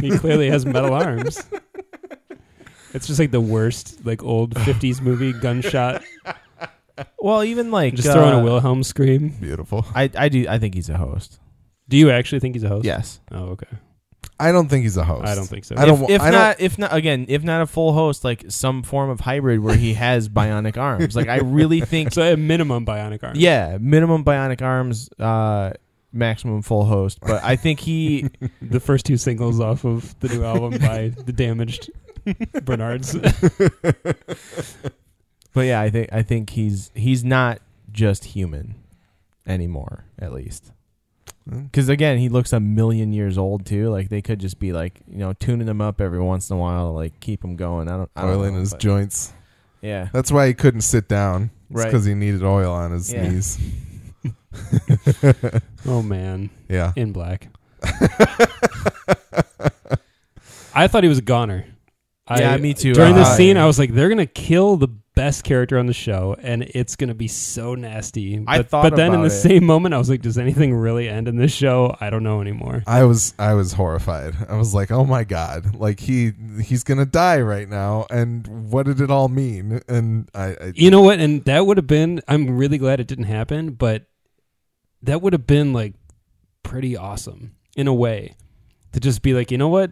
he clearly has metal arms. It's just like the worst, like old '50s movie gunshot. well even like Just throwing uh, a Wilhelm scream. Beautiful. I I do I think he's a host. Do you actually think he's a host? Yes. Oh, okay. I don't think he's a host. I don't think so. I don't. if, wa- if I don't- not if not again if not a full host like some form of hybrid where he has bionic arms. Like I really think So at minimum, bionic arms. yeah minimum bionic arms uh maximum full host. But I think he The first two singles off of the new album by the Damaged Bernards. But yeah, I think I think he's he's not just human anymore, at least. Because again, he looks a million years old too. Like they could just be like you know tuning him up every once in a while, to, like keep him going. I don't. I don't oil in know, his but- joints. Yeah. That's why he couldn't sit down. Right. because he needed oil on his Yeah. knees. oh man, Yeah. in black. I thought he was a goner. Yeah, I, me too. During this Uh, scene, I was like, they're gonna kill the best character on the show, and it's gonna be so nasty. But, I thought but then in the about it. same moment, I was like, does anything really end in this show? I don't know anymore. I was I was horrified. I was like, "Oh my god! Like he he's gonna die right now." And what did it all mean? And I, I You know what? And that would have been. I'm really glad it didn't happen, but that would have been like pretty awesome in a way to just be like, you know what?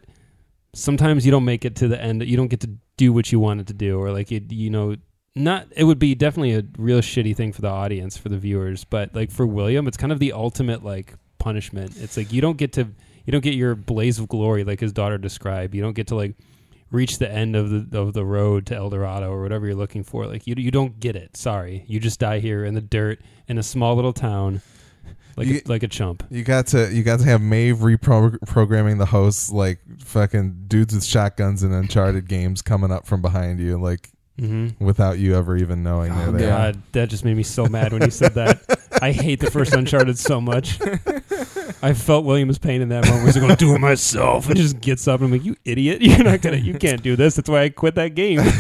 Sometimes you don't make it to the end. You don't get to do what you wanted to do, or like it, you know, not. It would be definitely a real shitty thing for the audience, for the viewers. But like for William, it's kind of the ultimate like punishment. It's like you don't get to, you don't get your blaze of glory, like his daughter described. You don't get to like reach the end of the of the road to El Dorado or whatever you're looking for. Like you you don't get it. Sorry, you just die here in the dirt in a small little town, like You- a, like a chump. you got to you got to have Maeve reprogramming the hosts like fucking dudes with shotguns in Uncharted games coming up from behind you, like Mm-hmm. without you ever even knowing Oh there. God, that just made me so mad when you said that. I hate the first Uncharted so much. I felt William's pain in that moment. He's going to do it myself, and just gets up. and I'm like, "You idiot! You're not gonna. You can't do this. That's why I quit that game."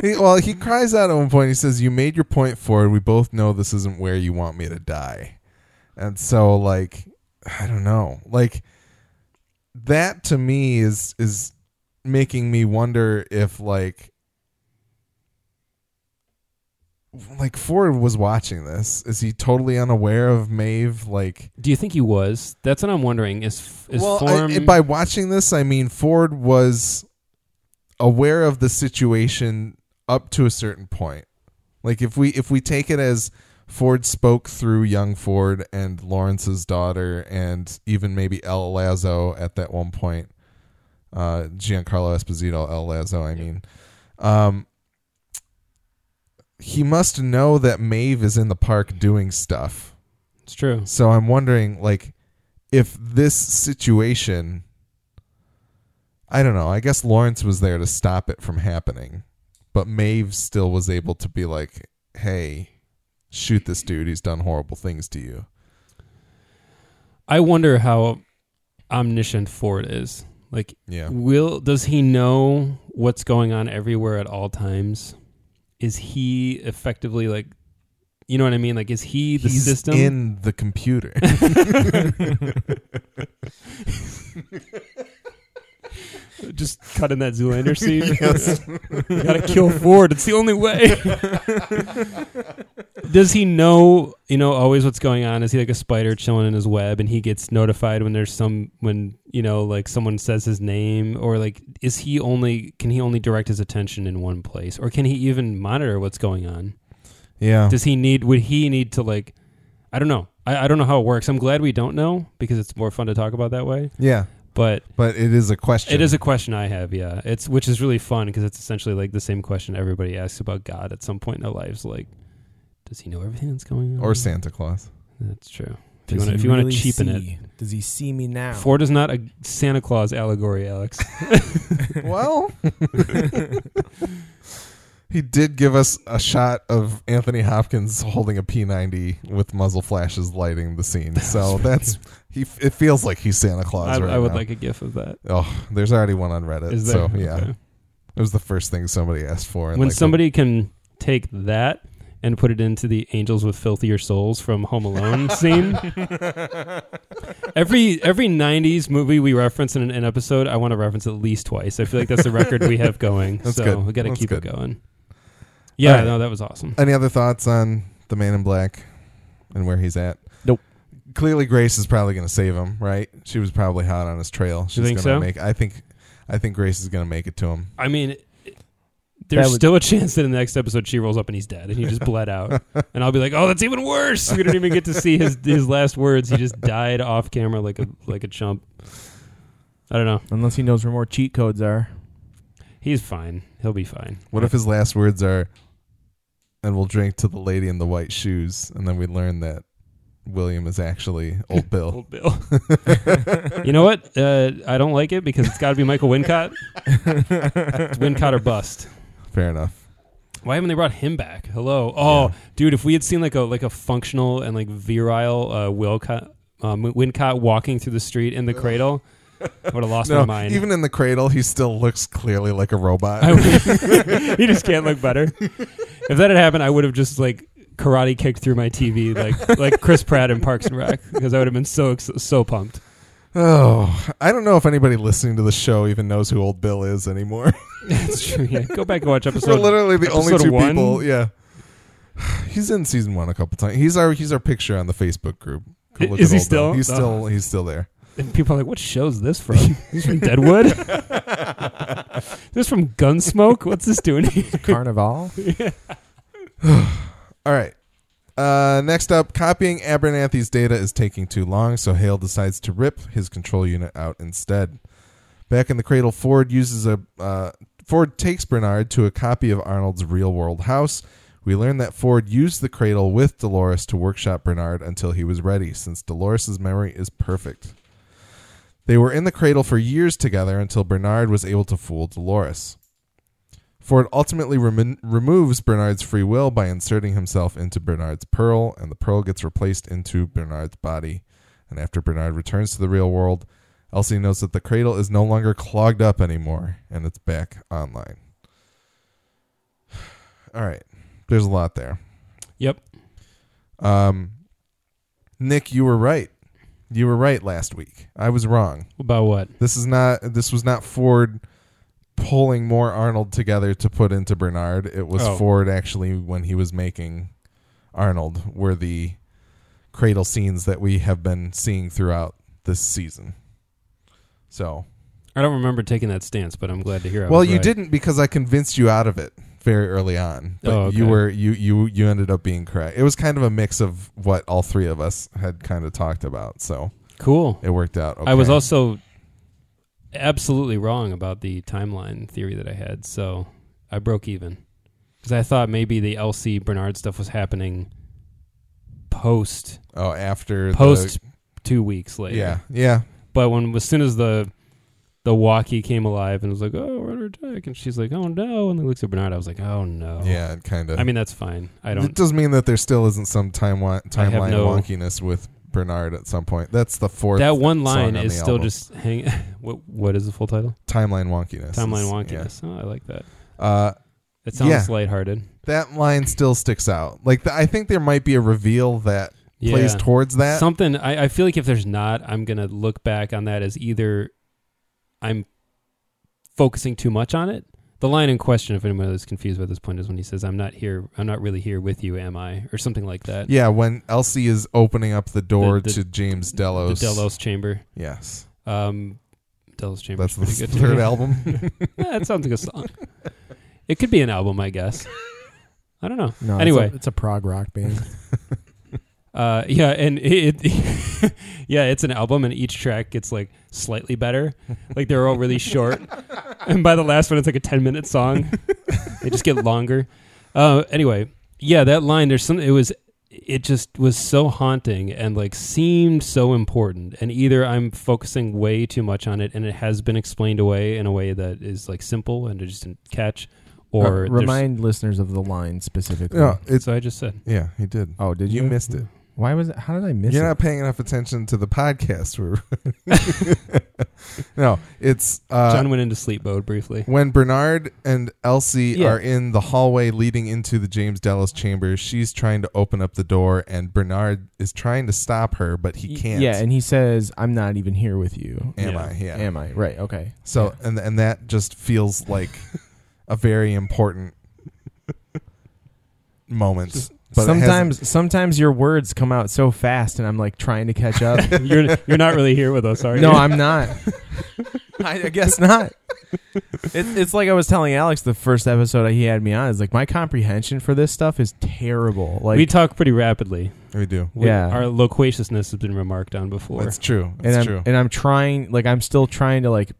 He, well, he cries out at one point. He says, "You made your point Ford. We both know this isn't where you want me to die." And so, like, I don't know, like that to me is is making me wonder if like like Ford was watching this. Is he totally unaware of Maeve? Like, do you think he was? That's what I'm wondering. Is is well, I- by watching this, I mean Ford was aware of the situation up to a certain point. Like if we if we take it as Ford spoke through young Ford and Lawrence's daughter, and even maybe El Lazo at that one point, uh, Giancarlo Esposito, El Lazo. I mean, um, he must know that Maeve is in the park doing stuff. it's true. So I'm wondering, like, if this situation, I don't know. I guess Lawrence was there to stop it from happening, but Maeve still was able to be like, "Hey, shoot this dude. He's done horrible things to you." I wonder how omniscient Ford is. Like, Yeah. will does he know what's going on everywhere at all times? Is he effectively like, you know what I mean? Like, is he the He's system? in the computer. Just cut in that Zoolander scene. You gotta kill Ford. It's the only way. Does he know, you know, always what's going on? Is he like a spider chilling in his web and he gets notified when there's some, when, you know, like someone says his name? Or like, is he only, can he only direct his attention in one place? Or can he even monitor what's going on? Yeah. Does he need, would he need to like, I don't know. I, I don't know how it works. I'm glad we don't know because it's more fun to talk about that way. yeah. But But it is a question. it is a question I have, yeah. It's which is really fun because it's essentially like the same question everybody asks about God at some point in their lives. Like, does he know everything that's going on? or Santa Claus. That's true. If Does you want to, if you want to really cheapen see? Does he see me now? it, Ford is not a Santa Claus allegory, Alex. well, he did give us a shot of Anthony Hopkins holding a P90 with muzzle flashes lighting the scene. So that's he. It feels like he's Santa Claus I, right I would now. like a gif of that. Oh, there's already one on Reddit. Is there? So yeah, Okay. it was the first thing somebody asked for. and, When like, somebody can take that and put it into the Angels with Filthier Souls from Home Alone scene. every every '90s movie we reference in an, an episode, I want to reference at least twice. I feel like that's the record we have going. That's so good. we got to keep good. it going. Yeah, right. no, that was awesome. Any other thoughts on the Man in Black and where he's at? Nope. Clearly, Grace is probably going to save him, right? She was probably hot on his trail. She's think gonna so? Make. I think. I think Grace is going to make it to him. I mean, there's would- still a chance that in the next episode she rolls up and he's dead and he just bled out, and I'll be like, oh, that's even worse. We don't even get to see his his last words. He just died off camera like a like a chump. I don't know. Unless he knows where more cheat codes are. He's fine. He'll be fine. What if his last words are, "And we'll drink to the lady in the white shoes," and then we learn that William is actually Old Bill. Old Bill. you know what? Uh, I don't like it because it's got to be Michael Wincott. it's Wincott or bust. Fair enough. Why haven't they brought him back? Hello. Oh, dude, if we had seen like a like a functional and like virile uh, Wilcott, um, Wincott walking through the street in the cradle, I would have lost my mind. even in the cradle, he still looks clearly like a robot. He just can't look better. If that had happened, I would have just like karate kicked through my TV like like Chris Pratt in Parks and Rec because I would have been so so pumped. oh, I don't know if anybody listening to the show even knows who Old Bill is anymore. That's true. Yeah, go back and watch episode. We're episode. literally the only two one? people. Yeah, he's in season one a couple times. He's our he's our picture on the Facebook group. Go look Is he Old Bill. still? He's Oh. still he's still there. And people are like, "What show's this from? this from Deadwood? this from Gunsmoke? What's this doing here?" Carnival. All right. Uh, next up, copying Abernathy's data is taking too long, so Hale decides to rip his control unit out instead. Back in the cradle, Ford uses a uh, Ford takes Bernard to a copy of Arnold's real-world house. We learn that Ford used the cradle with Dolores to workshop Bernard until he was ready, since Dolores's memory is perfect. They were in the cradle for years together until Bernard was able to fool Dolores. Ford ultimately remo- removes Bernard's free will by inserting himself into Bernard's pearl, and the pearl gets replaced into Bernard's body. And after Bernard returns to the real world, Elsie knows that the cradle is no longer clogged up anymore, and it's back online. All right, there's a lot there. Yep. Um, Nick, you were right. You were right last week. I was wrong. About what? This is not. This was not Ford pulling more Arnold together to put into Bernard. It was Oh. Ford actually when he was making Arnold were the cradle scenes that we have been seeing throughout this season. So, I don't remember taking that stance, but I'm glad to hear. I well, you right. didn't because I convinced you out of it very early on. But Oh, okay. you were you you you ended up being correct. It was kind of a mix of what all three of us had kind of talked about. So Cool. it worked out. Okay. I was also absolutely wrong about the timeline theory that I had, so I broke even because I thought maybe the Elsie Bernard stuff was happening post oh after the- post two weeks later. yeah yeah But when as soon as the the walkie came alive and was like, "Oh, we're under attack," and she's like, "Oh no," and then looks at Bernard, I was like, "Oh no." yeah it kind of I mean that's fine. I don't. It does mean that there still isn't some time wa- timeline no- wonkiness with Bernard at some point. That's the fourth. That one line on is still album. just hang. what what is the full title? timeline wonkiness. Timeline wonkiness. Oh, I like that. Uh, It sounds Yeah. lighthearted. that line still sticks out. Like th- I think there might be a reveal that Yeah. plays towards that. Something I, I feel like if there's not, I'm gonna look back on that as either I'm focusing too much on it. The line in question, if anyone is confused by this point, is when he says, "I'm not here. I'm not really here with you, am I?" or something like that. Yeah, when Elsie is opening up the door The- the- to James The Delos. Delos Chamber. Yes. Um, Delos Chamber. That's the good third too. album. Yeah, it sounds like a song. It could be an album, I guess. I don't know. No, Anyway. it's a, it's a prog rock band. Uh, yeah, and it, it yeah, it's an album, and each track gets like slightly better. Like they're all really short, and by the last one, it's like a ten minute song. they just get longer. Uh, anyway, yeah, that line. There's some. It was. It just was so haunting and like seemed so important. And either I'm focusing way too much on it, and it has been explained away in a way that is like simple and I just didn't catch, or Uh, there's- remind listeners of the line specifically. Yeah, it's So I just said. yeah, he did. oh, did you? You missed it. Why was it? How did I miss You're it? not paying enough attention to the podcast. We're no, it's uh, John went into sleep mode briefly. when Bernard and Elsie Yeah. are in the hallway leading into the James Delos chamber. She's trying to open up the door, and Bernard is trying to stop her, but he can't. Yeah, and he says, "I'm not even here with you." am Yeah. I? Yeah. Am I right? Okay. So and and that just feels like a very important moment. But sometimes, sometimes your words come out so fast, and I'm like trying to catch up. you're you're not really here with us, are you? no, I'm not. I, I guess not. It's it's like I was telling Alex the first episode he had me on. Is like my comprehension for this stuff is terrible. Like, we talk pretty rapidly. we do. We- Yeah. our loquaciousness has been remarked on before. That's true. and I'm true. and I'm trying. Like I'm still trying to like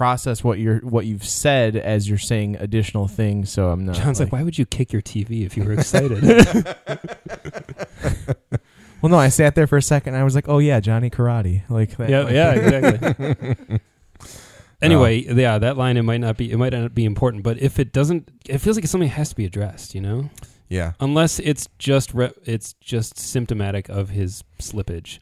process what you're what you've said as you're saying additional things. So I'm not. John's like, why would you kick your TV if you were excited? Well, no, I sat there for a second. and I was like, oh yeah, Johnny Karate. Like that. yeah, like- yeah, exactly. anyway, yeah, that line it might not be it might not be important, but if it doesn't, it feels like something has to be addressed. You know, yeah. unless it's just re- it's just symptomatic of his slippage.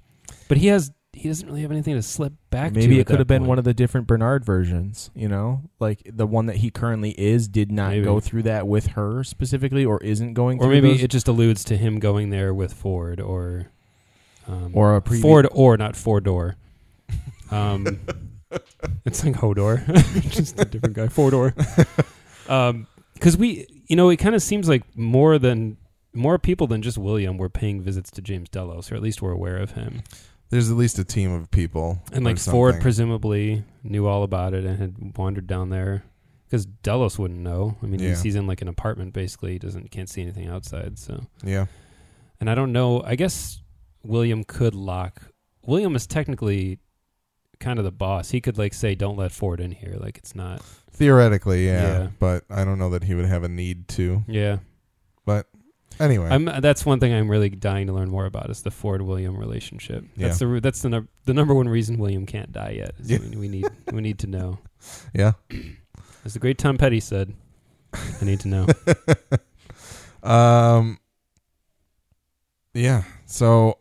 But he has he doesn't really have anything to slip back. to Maybe it could that have been one of the different Bernard versions, you know? Like the one that he currently is did not Maybe. go through that with her specifically or isn't going or through maybe those- it just alludes to him going there with Ford or um, or a previous Ford or not four door. Um, it's like Hodor, just a different guy. Four door. Um, because we, you know, it kind of seems like more than more people than just William were paying visits to James Delos, or at least were aware of him. There's at least a team of people. And like Ford presumably knew all about it and had wandered down there. Because Delos wouldn't know. I mean, Yeah. he's, in like an apartment basically. He doesn't can't see anything outside. So yeah. and I don't know. I guess William could lock. William is technically kind of the boss. He could like say, "Don't let Ford in here." Like it's not. Theoretically, yeah, Yeah. but I don't know that he would have a need to. Yeah, Anyway, I'm. That's one thing I'm really dying to learn more about is the Ford William relationship. That's the that's the num- the number one reason William can't die yet. Yeah. we, we need we need to know. yeah. As the great Tom Petty said, "I need to know." um. Yeah. So,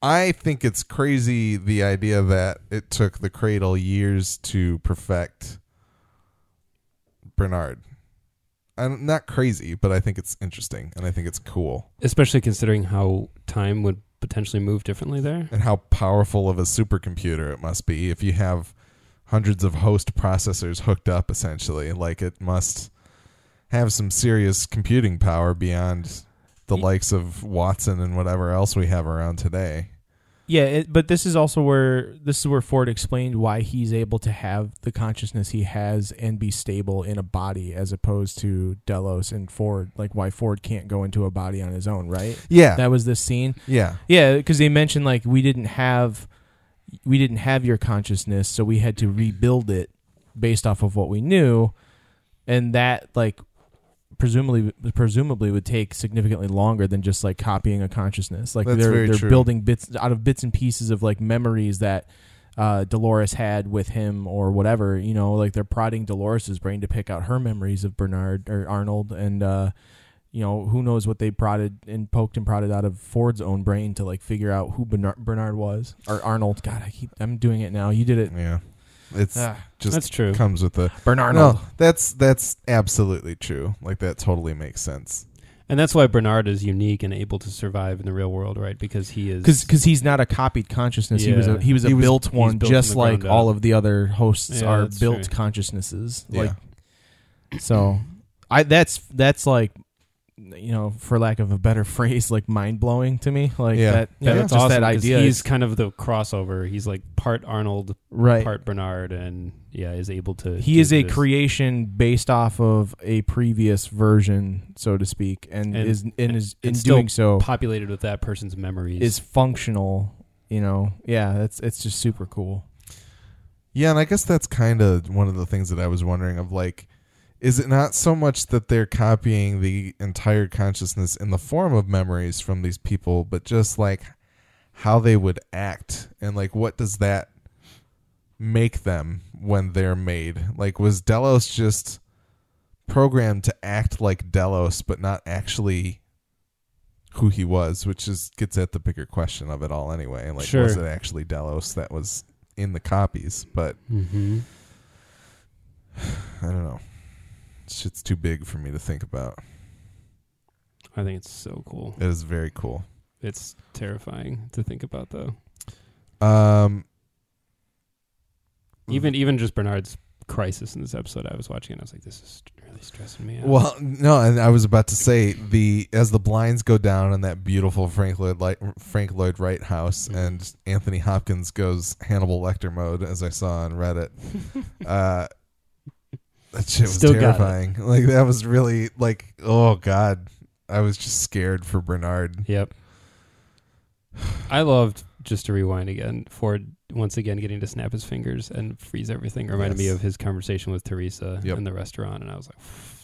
I think it's crazy the idea that it took the Cradle years to perfect Bernard. I'm not crazy, but I think it's interesting and I think it's cool. Especially considering how time would potentially move differently there. and how powerful of a supercomputer it must be if you have hundreds of host processors hooked up essentially like it must have some serious computing power beyond the likes of Watson and whatever else we have around today. Yeah, it, but this is also where this is where Ford explained why he's able to have the consciousness he has and be stable in a body as opposed to Delos and Ford. Like why Ford can't go into a body on his own, right? Yeah. That was this scene. yeah. Yeah, because they mentioned like we didn't have we didn't have your consciousness, so we had to rebuild it based off of what we knew, and that like presumably presumably would take significantly longer than just like copying a consciousness. Like That's they're they're true. building bits out of bits and pieces of like memories that uh, Dolores had with him or whatever. You know, like they're prodding Dolores's brain to pick out her memories of Bernard or Arnold and. uh you know, who knows what they prodded and poked and prodded out of Ford's own brain to like figure out who Bernard, Bernard was or Arnold. God, I keep I'm doing it now. You did it, Yeah. It's Ah, just That's true. comes with the Bernard. No, that's that's absolutely true. Like that totally makes sense. And that's why Bernard is unique and able to survive in the real world, right? Because he is because he's not a copied consciousness. He was Yeah. a he was a He was- built he's one, built just from the like ground all up. of the other hosts Yeah, are that's built true. consciousnesses. Yeah. Like so, I that's that's like you know, for lack of a better phrase, like mind blowing to me. Like Yeah. that, yeah, that that's just awesome that 'cause idea. He's is- kind of the crossover. He's like part Arnold, right. part Bernard, and yeah, is able to. he is a this. creation based off of a previous version, so to speak, and, And- is and is in and doing so populated with that person's memories. is functional. You know, yeah, that's it's just super cool. Yeah, and I guess that's kind of one of the things that I was wondering of like is it not so much that they're copying the entire consciousness in the form of memories from these people, but just like how they would act and like what does that make them when they're made? Like was Delos just programmed to act like Delos but not actually who he was, which is gets at the bigger question of it all anyway. Like Sure. was it actually Delos that was in the copies? But hmm I don't know. Shit's too big for me to think about. I think it's so cool. It is very cool. It's terrifying to think about, though. Um, Even even just Bernard's crisis in this episode, I was watching and I was like, this is really stressing me out. well, no, and I was about to say the as the blinds go down in that beautiful Frank Lloyd Light, Frank Lloyd Wright house, Mhm. and Anthony Hopkins goes Hannibal Lecter mode, as I saw on Reddit. uh, that shit was Still terrifying. Like that was really like, oh god, I was just scared for Bernard. Yep. I loved just to rewind again. Ford once again getting to snap his fingers and freeze everything reminded me of his conversation with Theresa Yep. in the restaurant, and I was like,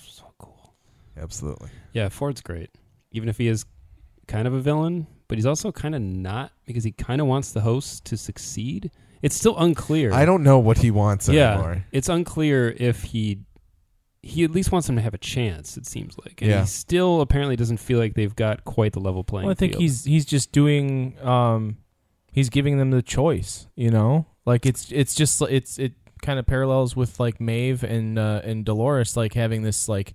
so cool. Absolutely. Yeah, Ford's great, even if he is kind of a villain, but he's also kind of not because he kind of wants the host to succeed. It's still unclear. I don't know what he wants Yeah, anymore. it's unclear if he he at least wants them to have a chance. It seems like, and Yeah. he still apparently doesn't feel like they've got quite the level playing. Well, I think field. he's he's just doing um he's giving them the choice, you know? Like it's it's just it's it kind of parallels with like Maeve and uh and Dolores like having this like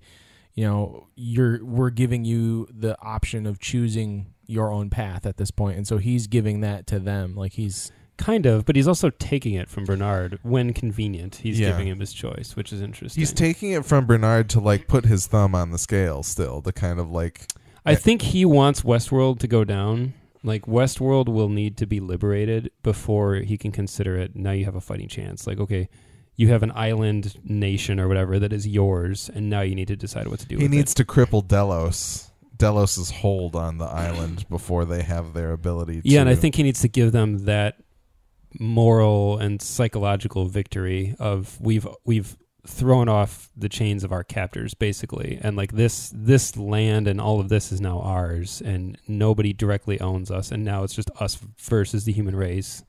you know, you're we're giving you the option of choosing your own path at this point. And so he's giving that to them. Like he's Kind of, but he's also taking it from Bernard when convenient. He's Yeah. giving him his choice, which is interesting. He's taking it from Bernard to like put his thumb on the scale still to kind of like I think he wants Westworld to go down. Like Westworld will need to be liberated before he can consider it. Now you have a fighting chance. Like okay, you have an island nation or whatever that is yours, and now you need to decide what to do. he with needs it. to cripple Delos. Delos's hold on the island before they have their ability to Yeah, and I think he needs to give them that moral and psychological victory of we've we've thrown off the chains of our captors basically and like this this land and all of this is now ours and nobody directly owns us and now it's just us versus the human race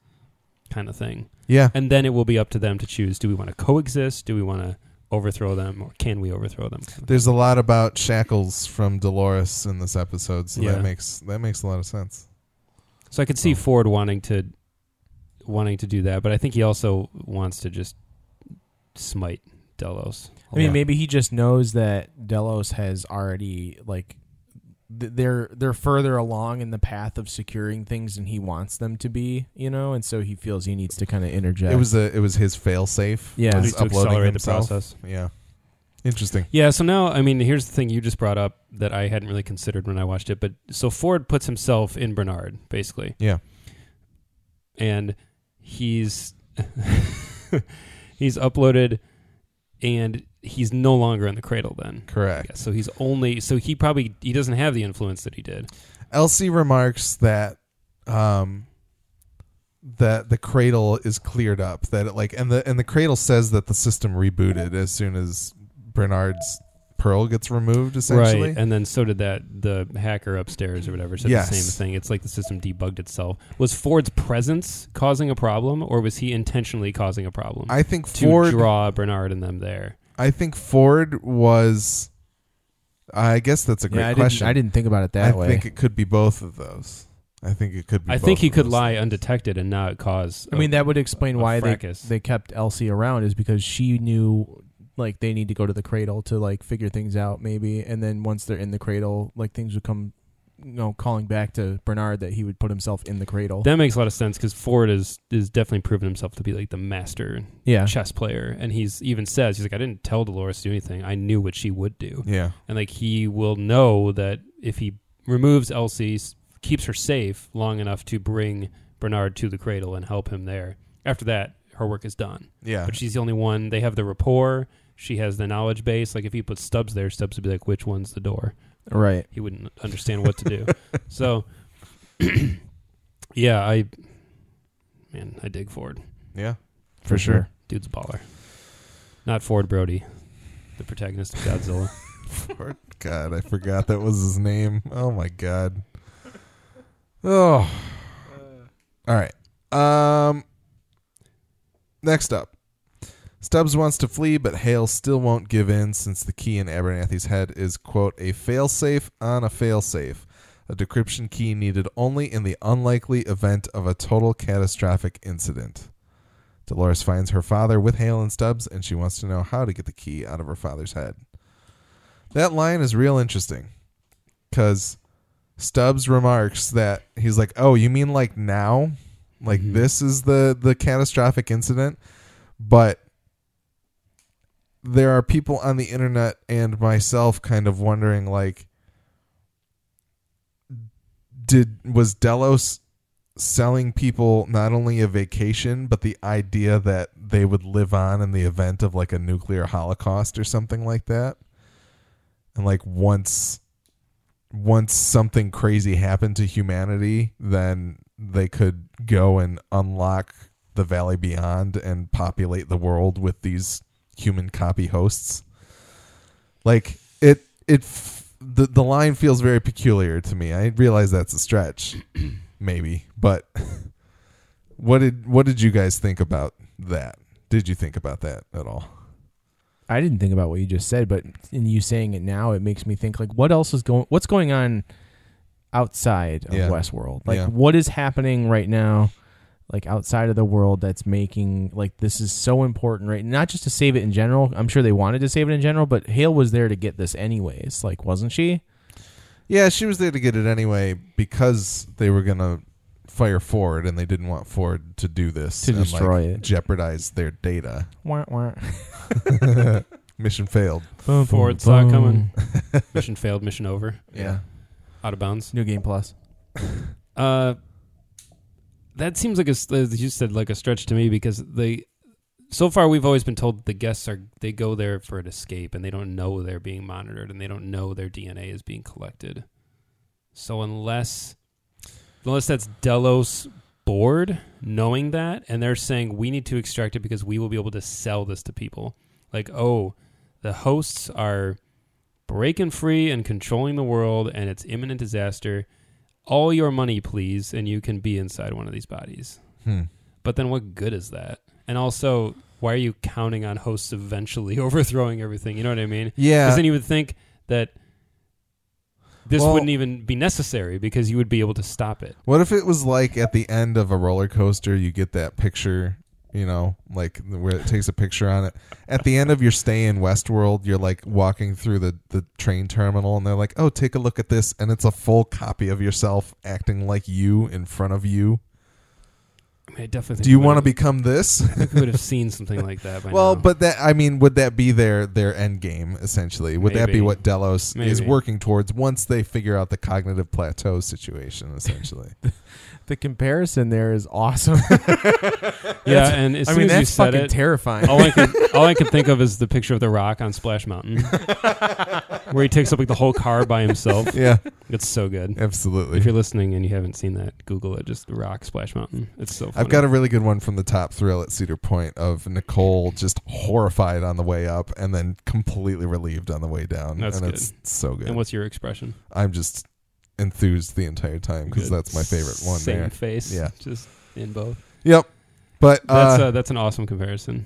kind of thing Yeah. and then it will be up to them to choose do we want to coexist do we want to overthrow them or can we overthrow them There's a lot about shackles from Dolores in this episode, so Yeah. that makes that makes a lot of sense. So I could see Oh. Ford wanting to wanting to do that, but I think he also wants to just smite Delos. I mean, Yeah. maybe he just knows that Delos has already like th- they're they're further along in the path of securing things than he wants them to be, you know, and so he feels he needs to kind of interject. It was a it was his fail safe. Yeah. was to uploading accelerate the process. Yeah. Interesting. Yeah, so now I mean, here's the thing you just brought up that I hadn't really considered when I watched it, but so Ford puts himself in Bernard basically, Yeah. and he's he's uploaded, and he's no longer in the cradle. Then, Correct. yeah, so he's only so he probably he doesn't have the influence that he did. Elsie remarks that um that the cradle is cleared up that it like and the and the cradle says that the system rebooted as soon as Bernard's pearl gets removed essentially. Right, and then so did that the hacker upstairs or whatever said Yes. the same thing. It's like the system debugged itself. Was Ford's presence causing a problem, or was he intentionally causing a problem I think to Ford draw Bernard and them there? I think Ford was I guess that's a great yeah, I question. didn't I didn't think about it that I way. I think it could be both of those. I think it could be I both think he of could lie things. undetected and not cause. I mean, that would explain a why they they kept Elsie around is because she knew like they need to go to the cradle to like figure things out maybe and then once they're in the cradle like things would come you know calling back to Bernard that he would put himself in the cradle. That makes a lot of sense because Ford is is definitely proven himself to be like the master yeah. chess player, and he's even says he's like I didn't tell Dolores to do anything. I knew what she would do, Yeah. and like he will know that if he removes Elsie, keeps her safe long enough to bring Bernard to the cradle and help him there. After that, her work is done. Yeah. But she's the only one. They have the rapport. She has the knowledge base. Like if he put Stubbs there, Stubbs would be like, "Which one's the door?" Right. He wouldn't understand what to do. so, yeah, I man, I dig Ford. yeah. For sure. Dude's a baller. Not Ford Brody, the protagonist of Godzilla. Ford- God, I forgot that was his name. Oh my god. Oh. All right. Um. Next up, Stubbs wants to flee, but Hale still won't give in since the key in Abernathy's head is quote a failsafe on a failsafe, a decryption key needed only in the unlikely event of a total catastrophic incident. Dolores finds her father with Hale and Stubbs, and she wants to know how to get the key out of her father's head. That line is real interesting because Stubbs remarks that he's like, "Oh, you mean like now? Like Mhm. this is the the catastrophic incident?" But there are people on the internet and myself kind of wondering like did was Delos selling people not only a vacation but the idea that they would live on in the event of like a nuclear holocaust or something like that? And like once once something crazy happened to humanity then they could go and unlock the valley beyond and populate the world with these human copy hosts like it it f- the the line feels very peculiar to me i realize that's a stretch maybe but what did what did you guys think about that did you think about that at all I didn't think about what you just said, but in you saying it now, it makes me think like, what else is going? What's going on outside of Yeah. Westworld? Like, Yeah. what is happening right now? Like outside of the world, that's making like this is so important, right? Not just to save it in general. I'm sure they wanted to save it in general, but Hale was there to get this anyways. Like, wasn't she? Yeah, she was there to get it anyway because they were gonna fire Ford and they didn't want Ford to do this To and, destroy like, it. jeopardize their data. Wah, wah. Mission failed. Boom, Ford boom, saw it coming. mission failed. Mission over. Yeah, Out of bounds. new game plus. Uh, that seems like a as you said like a stretch to me because they. So far, we've always been told the guests are they go there for an escape and they don't know they're being monitored and they don't know their DNA is being collected. So unless unless that's Delos board knowing that and they're saying we need to extract it because we will be able to sell this to people. Like, oh, the hosts are breaking free and controlling the world and it's imminent disaster. All your money, please, and you can be inside one of these bodies. Hmm. But then what good is that? And also, why are you counting on hosts eventually overthrowing everything? You know what I mean? Yeah. Because then you would think that this Well- wouldn't even be necessary because you would be able to stop it. What if it was like at the end of a roller coaster, you get that picture, you know, like where it takes a picture on it. At the end of your stay in Westworld, you're like walking through the, the train terminal and they're like, oh, take a look at this. And it's a full copy of yourself acting like you in front of you. I, definitely. Do you want to become this? I think we would have seen something like that. By well, now. but that, I mean, would that be their, their end game, essentially? Would that be what Delos is working towards once they figure out the cognitive plateau situation, essentially? The comparison there is awesome. yeah, and as I soon mean, as you that's said fucking it, terrifying. all I could all I could think of is the picture of the Rock on Splash Mountain, where he takes up like the whole car by himself. yeah, It's so good. absolutely. If you're listening and you haven't seen that, Google it. Just the Rock Splash Mountain. It's so. Funny. I've got a really good one from the top thrill at Cedar Point of Nicole just horrified on the way up and then completely relieved on the way down. That's and good. it's so good. And what's your expression? I'm just enthused the entire time because Good. that's my favorite one Same there. face. Yeah. Just in both. Yep. But That's uh, uh, that's an awesome comparison.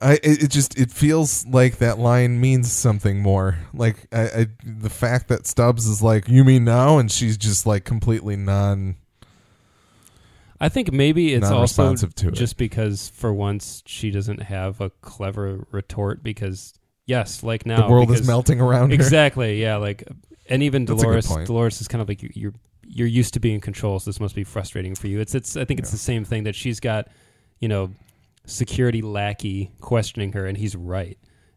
I it, it just it feels like that line means something more. Like I, I the fact that Stubbs is like, "You mean now?" and she's just like completely non I think maybe it's also to it. just because for once she doesn't have a clever retort because yes, like now the world is because- melting around her. Exactly. Yeah. Like, and even That's Dolores. Dolores is kind of like you- you're you're used to being in control, so this must be frustrating for you. It's it's. I think it's Yeah. the same thing that she's got, you know, security lackey questioning her, and he's right.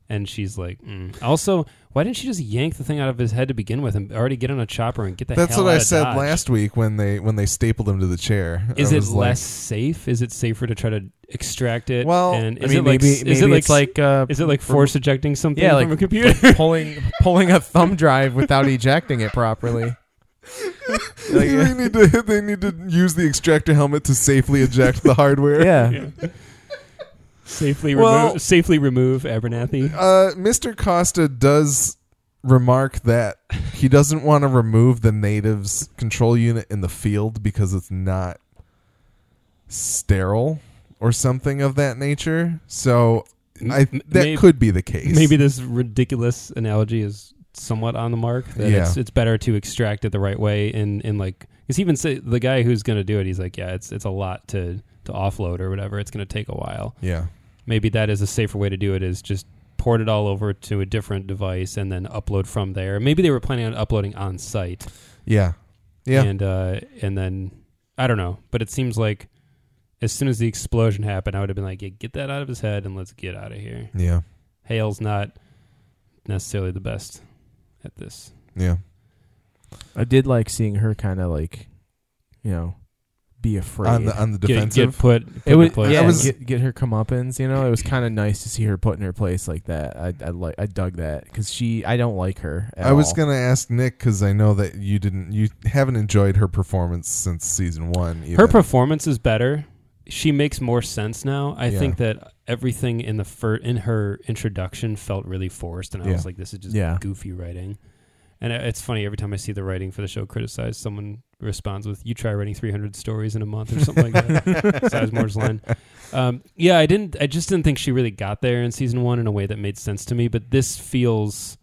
And she's like, mm. also, why didn't she just yank the thing out of his head to begin with and already get on a chopper and get the That's hell what out I of said Dodge? last week when they when they stapled him to the chair. Is I it was like, less safe? Is it safer to try to extract it? Well, and I is mean, it like maybe is it like it's like uh, is it like force ejecting something yeah, from like a computer? pulling pulling a thumb drive without ejecting it properly. Like, they need to they need to use the extractor helmet to safely eject the hardware. yeah. Safely Well- remove safely remove Abernathy. Uh, Mr. Costa does remark that he doesn't want to remove the natives control unit in the field because it's not sterile or something of that nature. So I that may- could be the case. Maybe this ridiculous analogy is somewhat on the mark. That Yeah. it's it's better to extract it the right way in in like because even say the guy who's going to do it, he's like, yeah, it's it's a lot to to offload or whatever. It's going to take a while. Yeah. Maybe that is a safer way to do it. Is just port it all over to a different device and then upload from there. Maybe they were planning on uploading on site. Yeah. Yeah. And uh and then I don't know, but it seems like as soon as the explosion happened, I would have been like, yeah, get that out of his head and let's get out of here. yeah. Hale's not necessarily the best at this. Yeah. I did like seeing her kind of like, you know, be afraid. On the on the Get, defensive. get put, put it in was place. yeah, I was- get get her comeuppance. You know, it was kind of nice to see her put in her place like that. I I like I dug that because she I don't like her. At I was all. gonna ask Nick because I know that you didn't, you haven't enjoyed her performance since season one. Her performance is better. She makes more sense now. I Yeah. think that everything in the fir- in her introduction felt really forced, and I Yeah. was like, "This is just Yeah. goofy writing." And it's funny every time I see the writing for the show criticized, someone responds with, "You try writing 300 stories in a month or something like that." Sizemore's line. Um, yeah, I didn't. I just didn't think she really got there in season one in a way that made sense to me. But this feels.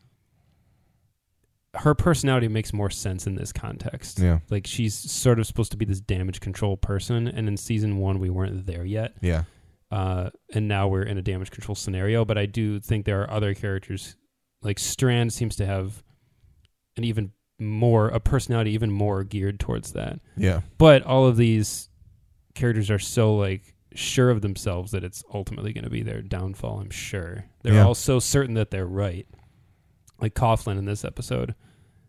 Her personality makes more sense in this context. Yeah. Like she's sort of supposed to be this damage control person, and in season one we weren't there yet. Yeah. Uh, and now we're in a damage control scenario. But I do think there are other characters, like Strand seems to have an even more a personality even more geared towards that. Yeah. But all of these characters are so like sure of themselves that it's ultimately going to be their downfall. I'm sure they're Yeah. all so certain that they're right. Like Coughlin in this episode,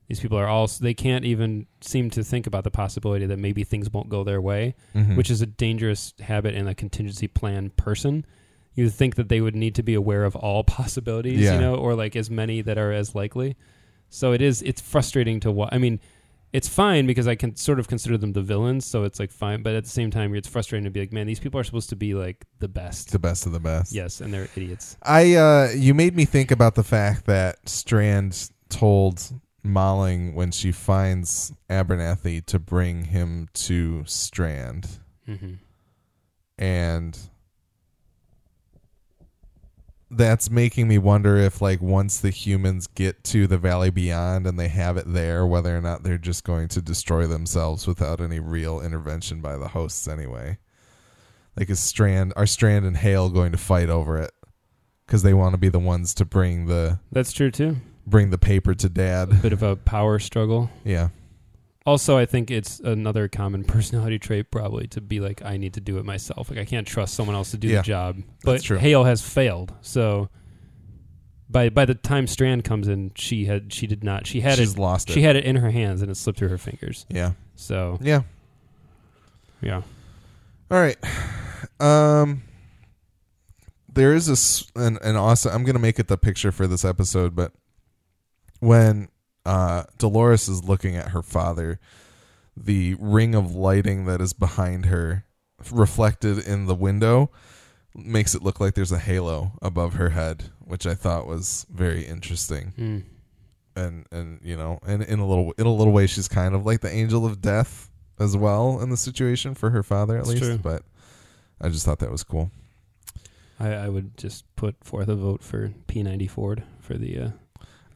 these people are all they can't even seem to think about the possibility that maybe things won't go their way, Mhm. which is a dangerous habit in a contingency plan person. You think that they would need to be aware of all possibilities, Yeah. you know, or like as many that are as likely. So it is. It's frustrating to watch. I mean, it's fine because I can sort of consider them the villains, so it's like fine. But at the same time, it's frustrating to be like, man, these people are supposed to be like the best. the best of the best. Yes, and they're idiots. I uh you made me think about the fact that Strand told Molling when she finds Abernathy to bring him to Strand hmm and that's making me wonder if like once the humans get to the valley beyond and they have it there whether or not they're just going to destroy themselves without any real intervention by the hosts anyway like is strand are strand and hale going to fight over it because they want to be the ones to bring the That's true too. bring the paper to dad a Bit of a power struggle. yeah Also, I think it's another common personality trait, probably, to be like, I need to do it myself. Like, I can't trust someone else to do Yeah, the job. But that's true. Hale has failed. So by by the time Strand comes in, she had she did not. She had she's it. lost it She had it in her hands, and it slipped through her fingers. yeah So yeah yeah, All right. Um there is a s- an, an awesome I'm going to make it the picture for this episode but when uh Dolores is looking at her father the ring of lighting that is behind her reflected in the window makes it look like there's a halo above her head which I thought was very interesting Mm. and and you know and in a little in a little way she's kind of like the angel of death as well in the situation for her father at That's least true. but i just thought that was cool I, I would just put forth a vote for P90 Ford for the. Uh,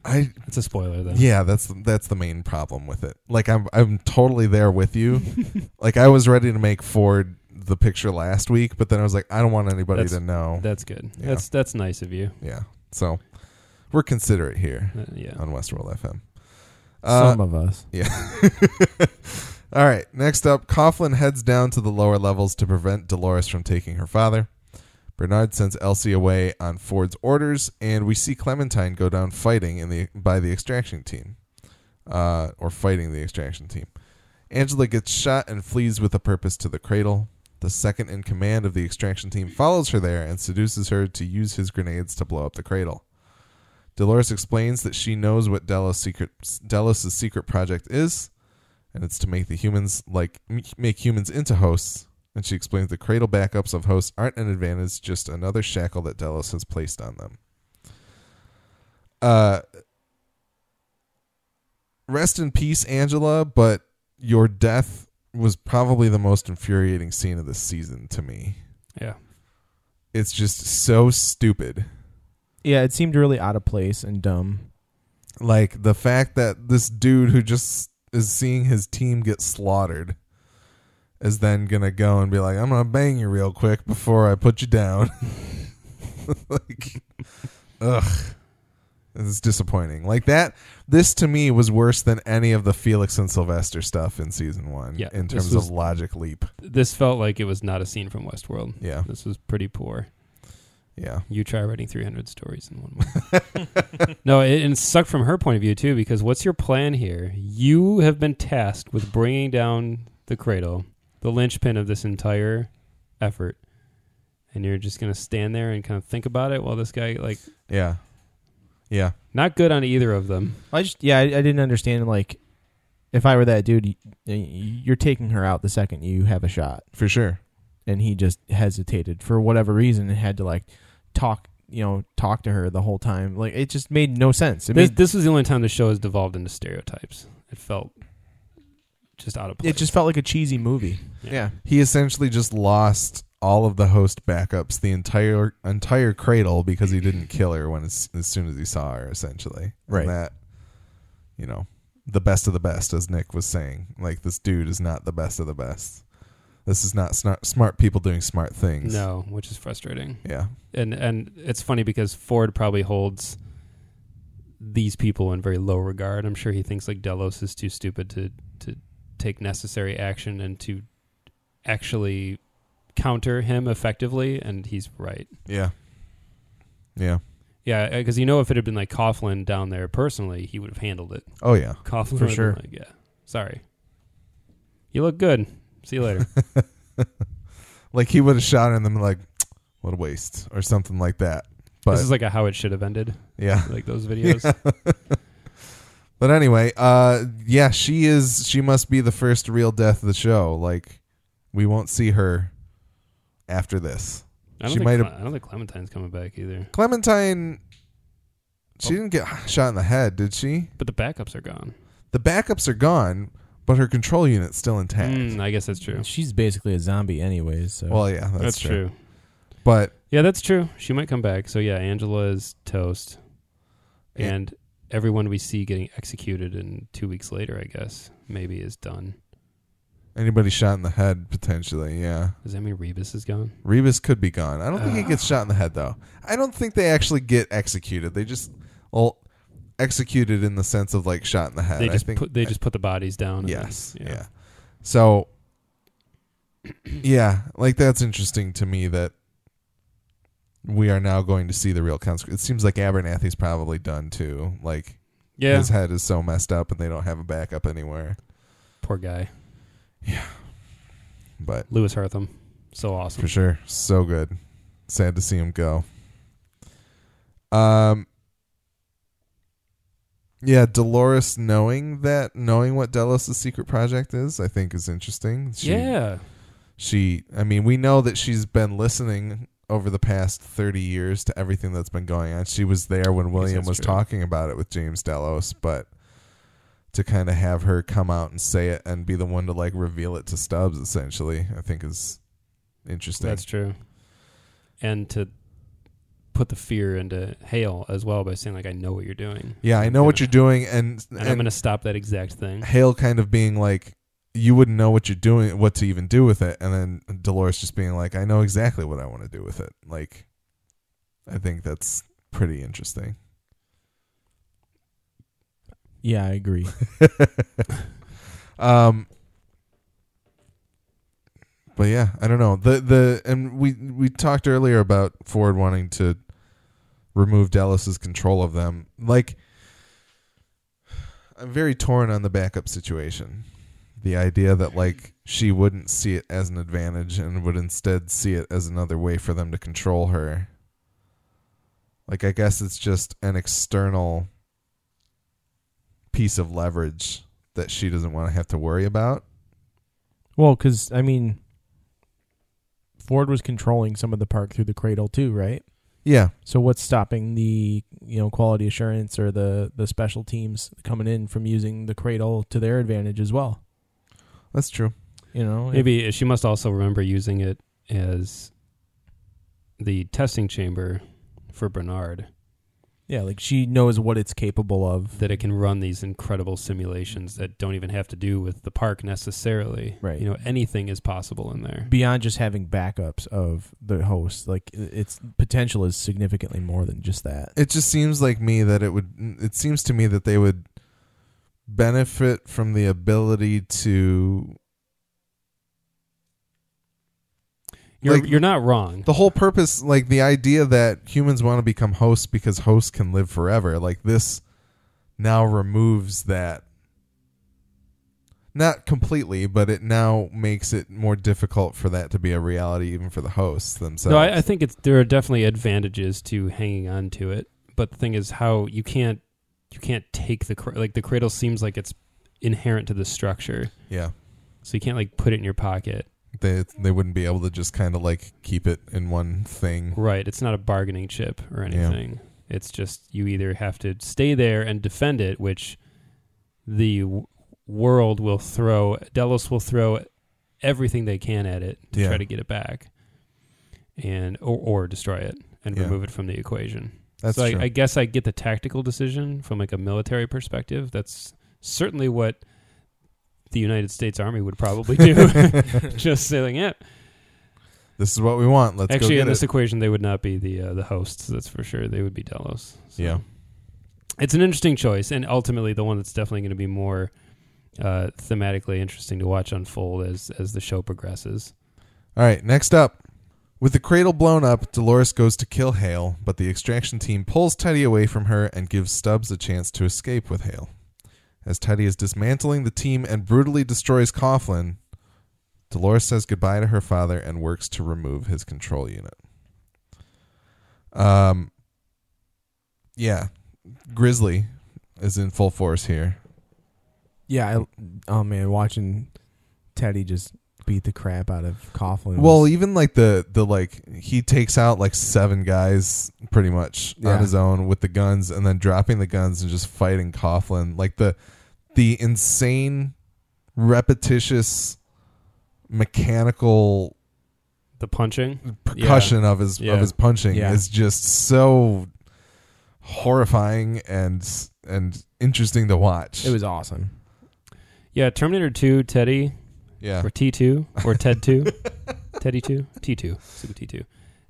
I It's a spoiler though. yeah, that's that's the main problem with it. Like I'm I'm totally there with you. like I was ready to make Ford the picture last week, but then I was like, I don't want anybody That's- to know. That's good. Yeah. That's that's nice of you. yeah, so we're considerate here Uh, yeah. on Westworld FM. Uh, Some of us. Yeah. All right. Next up, Coughlin heads down to the lower levels to prevent Dolores from taking her father. Bernard sends Elsie away on Ford's orders, and we see Clementine go down fighting in the by the extraction team, uh, or fighting the extraction team. Angela gets shot and flees with a purpose to the cradle. The second in command of the extraction team follows her there and seduces her to use his grenades to blow up the cradle. Dolores explains that she knows what Delos' secret Delos' secret project is, and it's to make the humans like make humans into hosts. And she explains the cradle backups of hosts aren't an advantage, just another shackle that Delos has placed on them. Uh, rest in peace, Angela. But your death was probably the most infuriating scene of this season to me. Yeah. It's just so stupid. Yeah, it seemed really out of place and dumb. like the fact that this dude who just is seeing his team get slaughtered is then gonna go and be like, "I'm gonna bang you real quick before I put you down." like, ugh, this is disappointing. Like that. This to me was worse than any of the Felix and Sylvester stuff in season one. Yeah, in terms was- of logic leap. This felt like it was not a scene from Westworld. Yeah, This was pretty poor. yeah, You try writing 300 stories in one month. no, it, and it sucked from her point of view too, because what's your plan here? You have been tasked with bringing down the cradle, the linchpin of this entire effort, and you're just gonna stand there and kind of think about it while this guy, like, yeah, yeah. not good on either of them. I just yeah, I, I didn't understand like if I were that dude, you're taking her out the second you have a shot, For sure. and he just hesitated for whatever reason and had to like talk, you know, talk to her the whole time. Like it just made no sense. It This, made, this was the only time the show has devolved into stereotypes. It felt just out of place. it just felt like a cheesy movie. Yeah. Yeah. he essentially just lost all of the host backups, the entire entire cradle, because he didn't kill her when as, as soon as he saw her. Essentially, And Right. that, you know, the best of the best, as Nick was saying. Like this dude is not the best of the best. This is not smart, smart people doing smart things. no, which is frustrating. Yeah. and and it's funny because Ford probably holds these people in very low regard. I'm sure he thinks like Delos is too stupid to to take necessary action and to actually counter him effectively, and he's right. Yeah. Yeah. Yeah, uh, because you know, if it had been like Coughlin down there personally, he would have handled it. Oh yeah. Coughlin For sure. like, yeah, sorry, you look good. See you later. Like he would have shot her and then like, what a waste or something like that. But this is like a how it should have ended, yeah. like those videos. But anyway, uh yeah, she is she must be the first real death of the show. Like we won't see her after this. I don't She think might Cle- have- I don't think Clementine's coming back either. Clementine she Oh. didn't get shot in the head, did she? But the backups are gone. The backups are gone, but her control unit's still intact. Mm, I guess that's true. She's basically a zombie anyways. So Well, yeah, that's, That's, true. true. But Yeah, that's true. She might come back. So yeah, Angela is toast, Yeah. and everyone we see getting executed in two weeks later, I guess, maybe is done. anybody shot in the head potentially, yeah. Does that mean Rebus is gone? Rebus could be gone. I don't think he Ah. gets shot in the head though. I don't think they actually get executed. They just well executed in the sense of like shot in the head. they I just think put they just put the bodies down. and Yes. then- Yeah. So yeah, like that's interesting to me that we are now going to see the real consequence. It seems like Abernathy's probably done too. Like yeah. his head is so messed up and they don't have a backup anywhere. Poor guy, Yeah, But Louis Herthum, so awesome. for sure, so good. Sad to see him go. Um yeah, Dolores knowing that, knowing what Delos' secret project is, I think is interesting. She, yeah, she i mean we know that she's been listening over the past 30 years to everything that's been going on she was there when william was true. talking about it with james delos but to kind of have her come out and say it and be the one to like reveal it to stubbs essentially i think is interesting that's true. And to put the fear into Hale as well by saying like I know what you're doing. Yeah, I know what you're doing, and, and, I'm going to stop that exact thing. Hale kind of being like, you wouldn't know what you're doing, what to even do with it, and then Dolores just being like, I know exactly what I want to do with it. Like, I think that's pretty interesting. Yeah, I agree. um, but yeah, I don't know the the and we we talked earlier about Ford wanting to remove Delos's control of them. Like, I'm very torn on the backup situation. The idea that like she wouldn't see it as an advantage and would instead see it as another way for them to control her. Like, I guess it's just an external piece of leverage that she doesn't want to have to worry about. well, because I mean, Ford was controlling some of the park through the cradle too, right? Yeah, So what's stopping the you know quality assurance or the the special teams coming in from using the cradle to their advantage as well? That's true. You know, Maybe she must also remember using it as the testing chamber for Bernard. yeah, like she knows what it's capable of. that it can run these incredible simulations that don't even have to do with the park necessarily. Right. You know, anything is possible in there. Beyond just having backups of the host, like its potential is significantly more than just that. It just seems like me that it would. It seems to me that they would benefit from the ability to. You're Like- you're not wrong. The whole purpose, like the idea that humans want to become hosts because hosts can live forever, like this now removes that. Not completely, but it now makes it more difficult for that to be a reality, even for the hosts themselves. No, I, I think it's there are definitely advantages to hanging on to it, but the thing is how you can't you can't take the cra- like the cradle seems like it's inherent to the structure, yeah. so you can't like put it in your pocket. they they wouldn't be able to just kind of like keep it in one thing. Right. It's not a bargaining chip or anything. It's just you either have to stay there and defend it, which the w- world will throw, Delos will throw everything they can at it to Yeah. try to get it back, and or, or destroy it and Yeah. remove it from the equation. That's so true. I, I guess I get the tactical decision from like a military perspective. That's certainly what the United States Army would probably do. Just saying, yeah. this is what we want. Let's Actually, go in this it. equation, they would not be the uh, the hosts. That's for sure. They would be Delos. So Yeah. it's an interesting choice, and ultimately the one that's definitely going to be more uh, thematically interesting to watch unfold as as the show progresses. All right, next up. With the cradle blown up, Dolores goes to kill Hale, but the extraction team pulls Teddy away from her and gives Stubbs a chance to escape with Hale. As Teddy is dismantling the team and brutally destroys Coughlin, Dolores says goodbye to her father and works to remove his control unit. Um, yeah, Grizzly is in full force here. Yeah, I, oh man, watching Teddy just beat the crap out of Coughlin. Well, even like the the like he takes out like seven guys pretty much Yeah. on his own with the guns, and then dropping the guns and just fighting Coughlin. Like the the insane, repetitious, mechanical The punching, percussion of his Yeah. of his punching Yeah. is just so horrifying and and interesting to watch. it was awesome. yeah. Terminator Two, Teddy yeah, or T two or Ted two, Teddy two, T two, Super T two,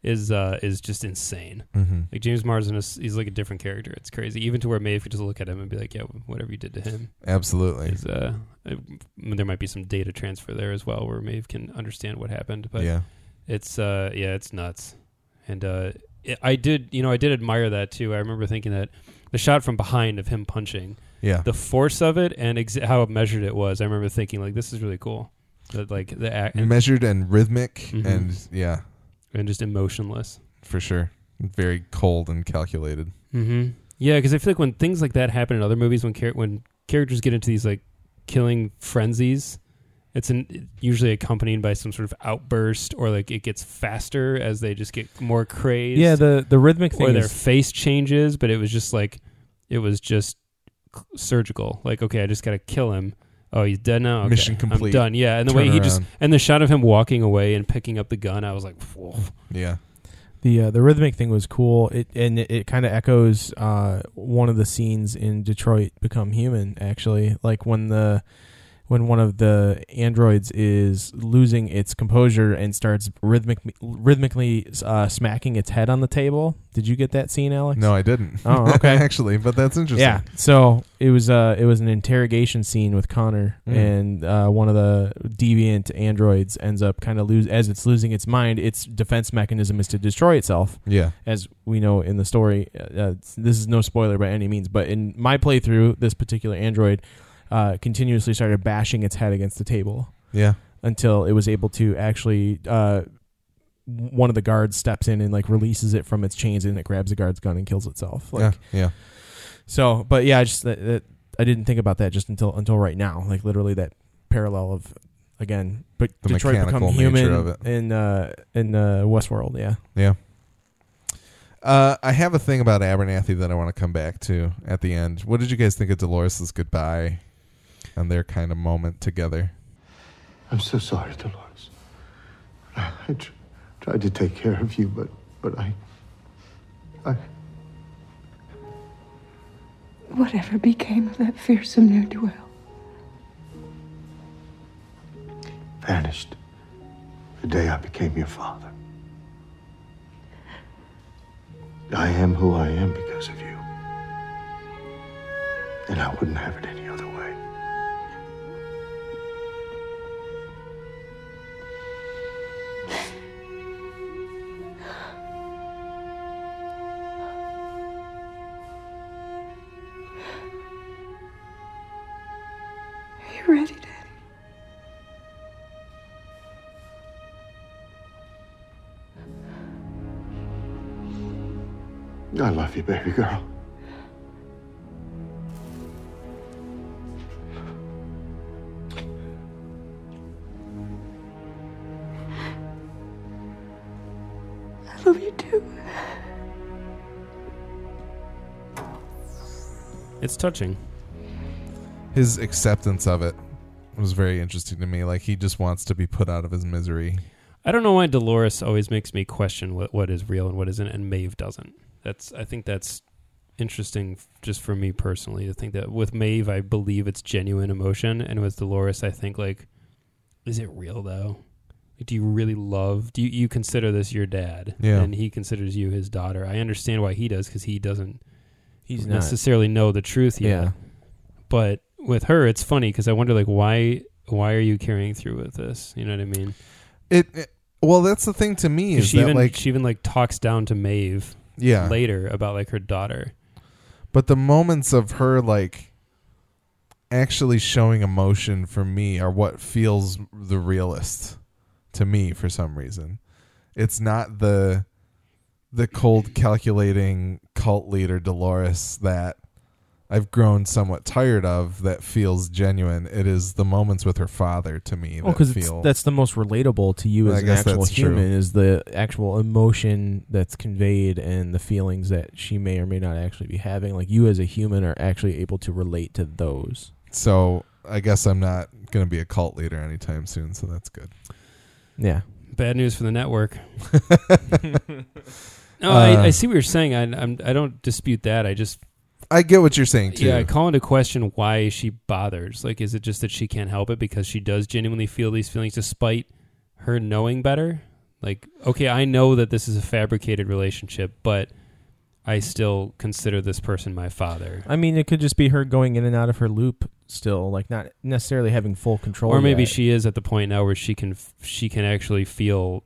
is uh is just insane. hmm Like James Marsden is he's like a different character. It's crazy. Even to where Maeve could just look at him and be like, yeah, whatever you did to him absolutely. is uh, uh, there might be some data transfer there as well where Maeve can understand what happened. But yeah, it's uh yeah, it's nuts. And uh it, I did, you know, I did admire that too. I remember thinking that the shot from behind of him punching, yeah. the force of it and ex- how measured it was. I remember thinking like this is really cool. That like the act Measured and rhythmic, Mhm. and yeah, and just emotionless. for sure. Very cold and calculated. Mm-hmm. Yeah, because I feel like when things like that happen in other movies, when char- when characters get into these like killing frenzies, it's an, usually accompanied by some sort of outburst or like it gets faster as they just get more crazed. Yeah, the the rhythmic thing or their is face changes, but it was just like it was just surgical. Like, okay, I just got to kill him. Oh, he's dead now. Okay, Mission I'm complete. done. Yeah, and the way Turn he just around. and the shot of him walking away and picking up the gun, I was like, Whoa. Yeah. The uh, the rhythmic thing was cool. It and it, it kind of echoes uh, one of the scenes in Detroit Become Human. Actually, like when the when one of the androids is losing its composure and starts rhythmic rhythmically uh, smacking its head on the table. Did you get that scene, Alex? No, I didn't. Oh, okay. Actually, but that's interesting. Yeah. So it was uh it was an interrogation scene with Connor Mm. and uh, one of the deviant androids ends up kind of lose as it's losing its mind. Its defense mechanism is to destroy itself, Yeah. as we know in the story. Uh, this is no spoiler by any means, but in my playthrough, this particular android uh, continuously started bashing its head against the table Yeah. until it was able to actually. Uh, one of the guards steps in and like releases it from its chains and it grabs the guard's gun and kills itself. Like, yeah. Yeah. so, but yeah, I just that, that I didn't think about that just until until right now. Like literally that parallel of again, but The Detroit become human of it. in uh in uh Westworld. Yeah, Yeah. Uh, I have a thing about Abernathy that I want to come back to at the end. What did you guys think of Dolores' goodbye and their kind of moment together? I'm so sorry, Dolores. I, I tr- tried to take care of you, but but I I Whatever became of that fearsome ne'er do well? vanished the day I became your father. I am who I am because of you. And I wouldn't have it any other way. Are ready, Daddy? I love you, baby girl. I love you too. It's touching. His acceptance of it was very interesting to me. Like he just wants to be put out of his misery. I don't know why Dolores always makes me question what what is real and what isn't, and Maeve doesn't. That's I think that's interesting just for me personally to think that with Maeve I believe it's genuine emotion, and with Dolores I think like, is it real though? Do you really love? Do you, you consider this your dad? Yeah. and he considers you his daughter. I understand why he does because he doesn't he's not. necessarily know the truth yet. Yeah, But with her, it's funny because I wonder like why why are you carrying through with this? You know what I mean? It, it- well, that's the thing to me is she that even like she even like talks down to Maeve yeah, later about like her daughter. but the moments of her like actually showing emotion for me are what feels the realest to me for some reason. It's not the the cold calculating cult leader Dolores that I've grown somewhat tired of that feels genuine. It is the moments with her father to me well, that because feel that's the most relatable to you I as an actual that's true. human is the actual emotion that's conveyed and the feelings that she may or may not actually be having. Like you as a human are actually able to relate to those. so I guess I'm not going to be a cult leader anytime soon, so that's good. Yeah, Bad news for the network. no, Uh, I, I see what you're saying. I I'm, I don't dispute that. I just I get what you're saying too. yeah, I call into question why she bothers. Like, is it just that she can't help it because she does genuinely feel these feelings despite her knowing better? Like, okay, I know that this is a fabricated relationship, but I still consider this person my father. I mean, it could just be her going in and out of her loop still, like not necessarily having full control. or maybe yet. she is at the point now where she can she can actually feel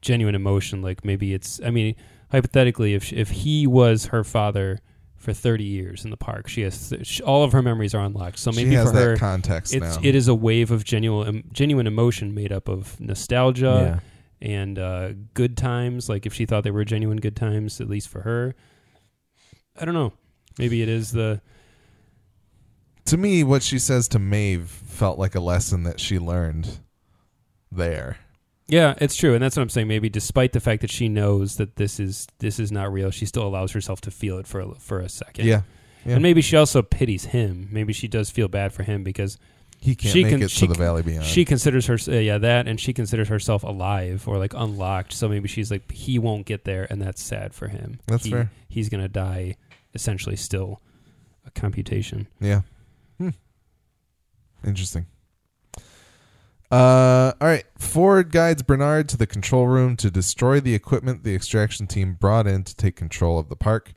genuine emotion like maybe it's i mean hypothetically if she, if he was her father for 30 years in the park she has she, all of her memories are unlocked so maybe she has for that her context it's now. it is a wave of genuine genuine emotion made up of nostalgia yeah. and uh, good times like if she thought they were genuine good times at least for her i don't know maybe it is the to me, what she says to Maeve felt like a lesson that she learned there. Yeah, it's true, and that's what I'm saying. Maybe despite the fact that she knows that this is this is not real, she still allows herself to feel it for a, for a second. Yeah. Yeah. and maybe she also pities him. Maybe she does feel bad for him because he can't She make can- it she to the Valley Beyond. She considers her uh, yeah that, and she considers herself alive or like unlocked. So maybe she's like he won't get there, and that's sad for him. That's He- fair. He's gonna die, essentially still a computation. Yeah. Hmm. Interesting. Uh, all right. Ford guides Bernard to the control room to destroy the equipment the extraction team brought in to take control of the park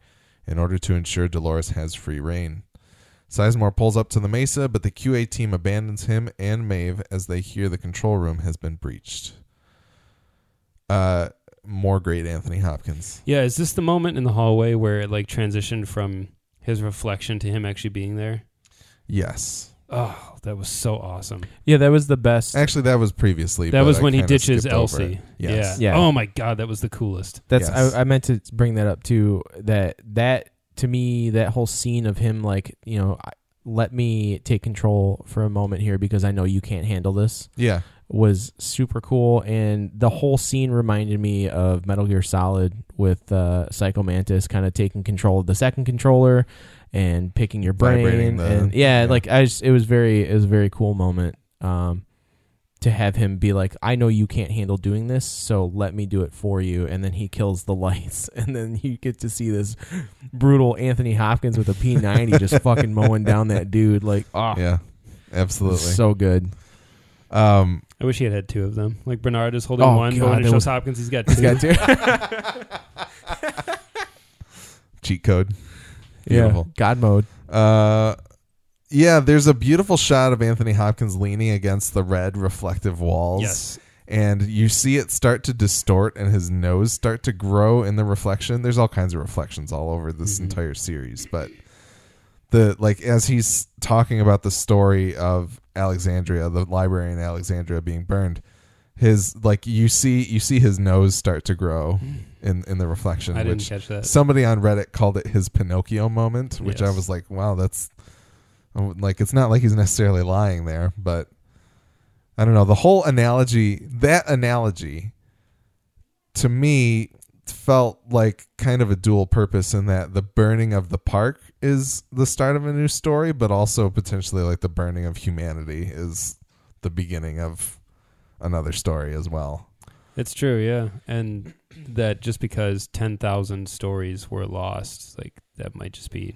in order to ensure Dolores has free reign. Sizemore pulls up to the mesa, but the QA team abandons him and Maeve as they hear the control room has been breached. Uh, more great Anthony Hopkins. Yeah, is this the moment in the hallway where it like transitioned from his reflection to him actually being there? Yes. Oh, that was so awesome. Yeah, that was the best. Actually, that was previously. That but was I when he ditches skipped Elsie. Yes. Yeah. Yeah. Oh my god, that was the coolest. That's Yes. I, I meant to bring that up too. That that to me, that whole scene of him like you know, I- let me take control for a moment here because I know you can't handle this Yeah. was super cool, and the whole scene reminded me of Metal Gear Solid with uh, Psycho Mantis kind of taking control of the second controller and picking your brain, the- and yeah, yeah. like I just it was very it was a very cool moment. Um, to have him be like, I know you can't handle doing this, so let me do it for you. And then he kills the lights, and then you get to see this brutal Anthony Hopkins with a P90 just fucking mowing down that dude. Like, oh, Yeah. Absolutely. so good. um, I wish he had had two of them. Like Bernard is holding Oh, one, but when it shows was- Hopkins, he's got two. He's got two. cheat code. Yeah, God mode. Uh, yeah, there's a beautiful shot of Anthony Hopkins leaning against the red reflective walls. yes. And you see it start to distort and his nose start to grow in the reflection. There's all kinds of reflections all over this Mhm. entire series, but the like as he's talking about the story of Alexandria, the library in Alexandria being burned, his like you see you see his nose start to grow hmm. in in the reflection, I didn't which catch that. somebody on Reddit called it his Pinocchio moment, which I was like, wow, that's like it's not like he's necessarily lying there, but I don't know. The whole analogy, that analogy, to me felt like kind of a dual purpose in that the burning of the park is the start of a new story, but also potentially like the burning of humanity is the beginning of another story as well. It's true, yeah. And that just because 10,000 stories were lost, like that might just be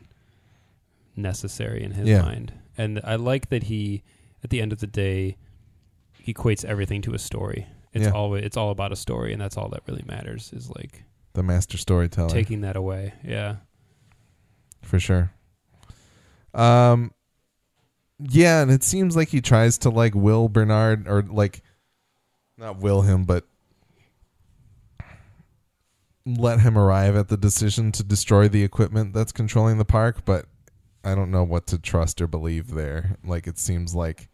necessary in his Yeah. mind. And I like that he at the end of the day equates everything to a story. It's Yeah. always it's all about a story and that's all that really matters is like The master storyteller. taking that away. Yeah. for sure. Um, yeah, and it seems like he tries to like will Bernard or like not will him, but let him arrive at the decision to destroy the equipment that's controlling the park. But I don't know what to trust or believe there. Like it seems like.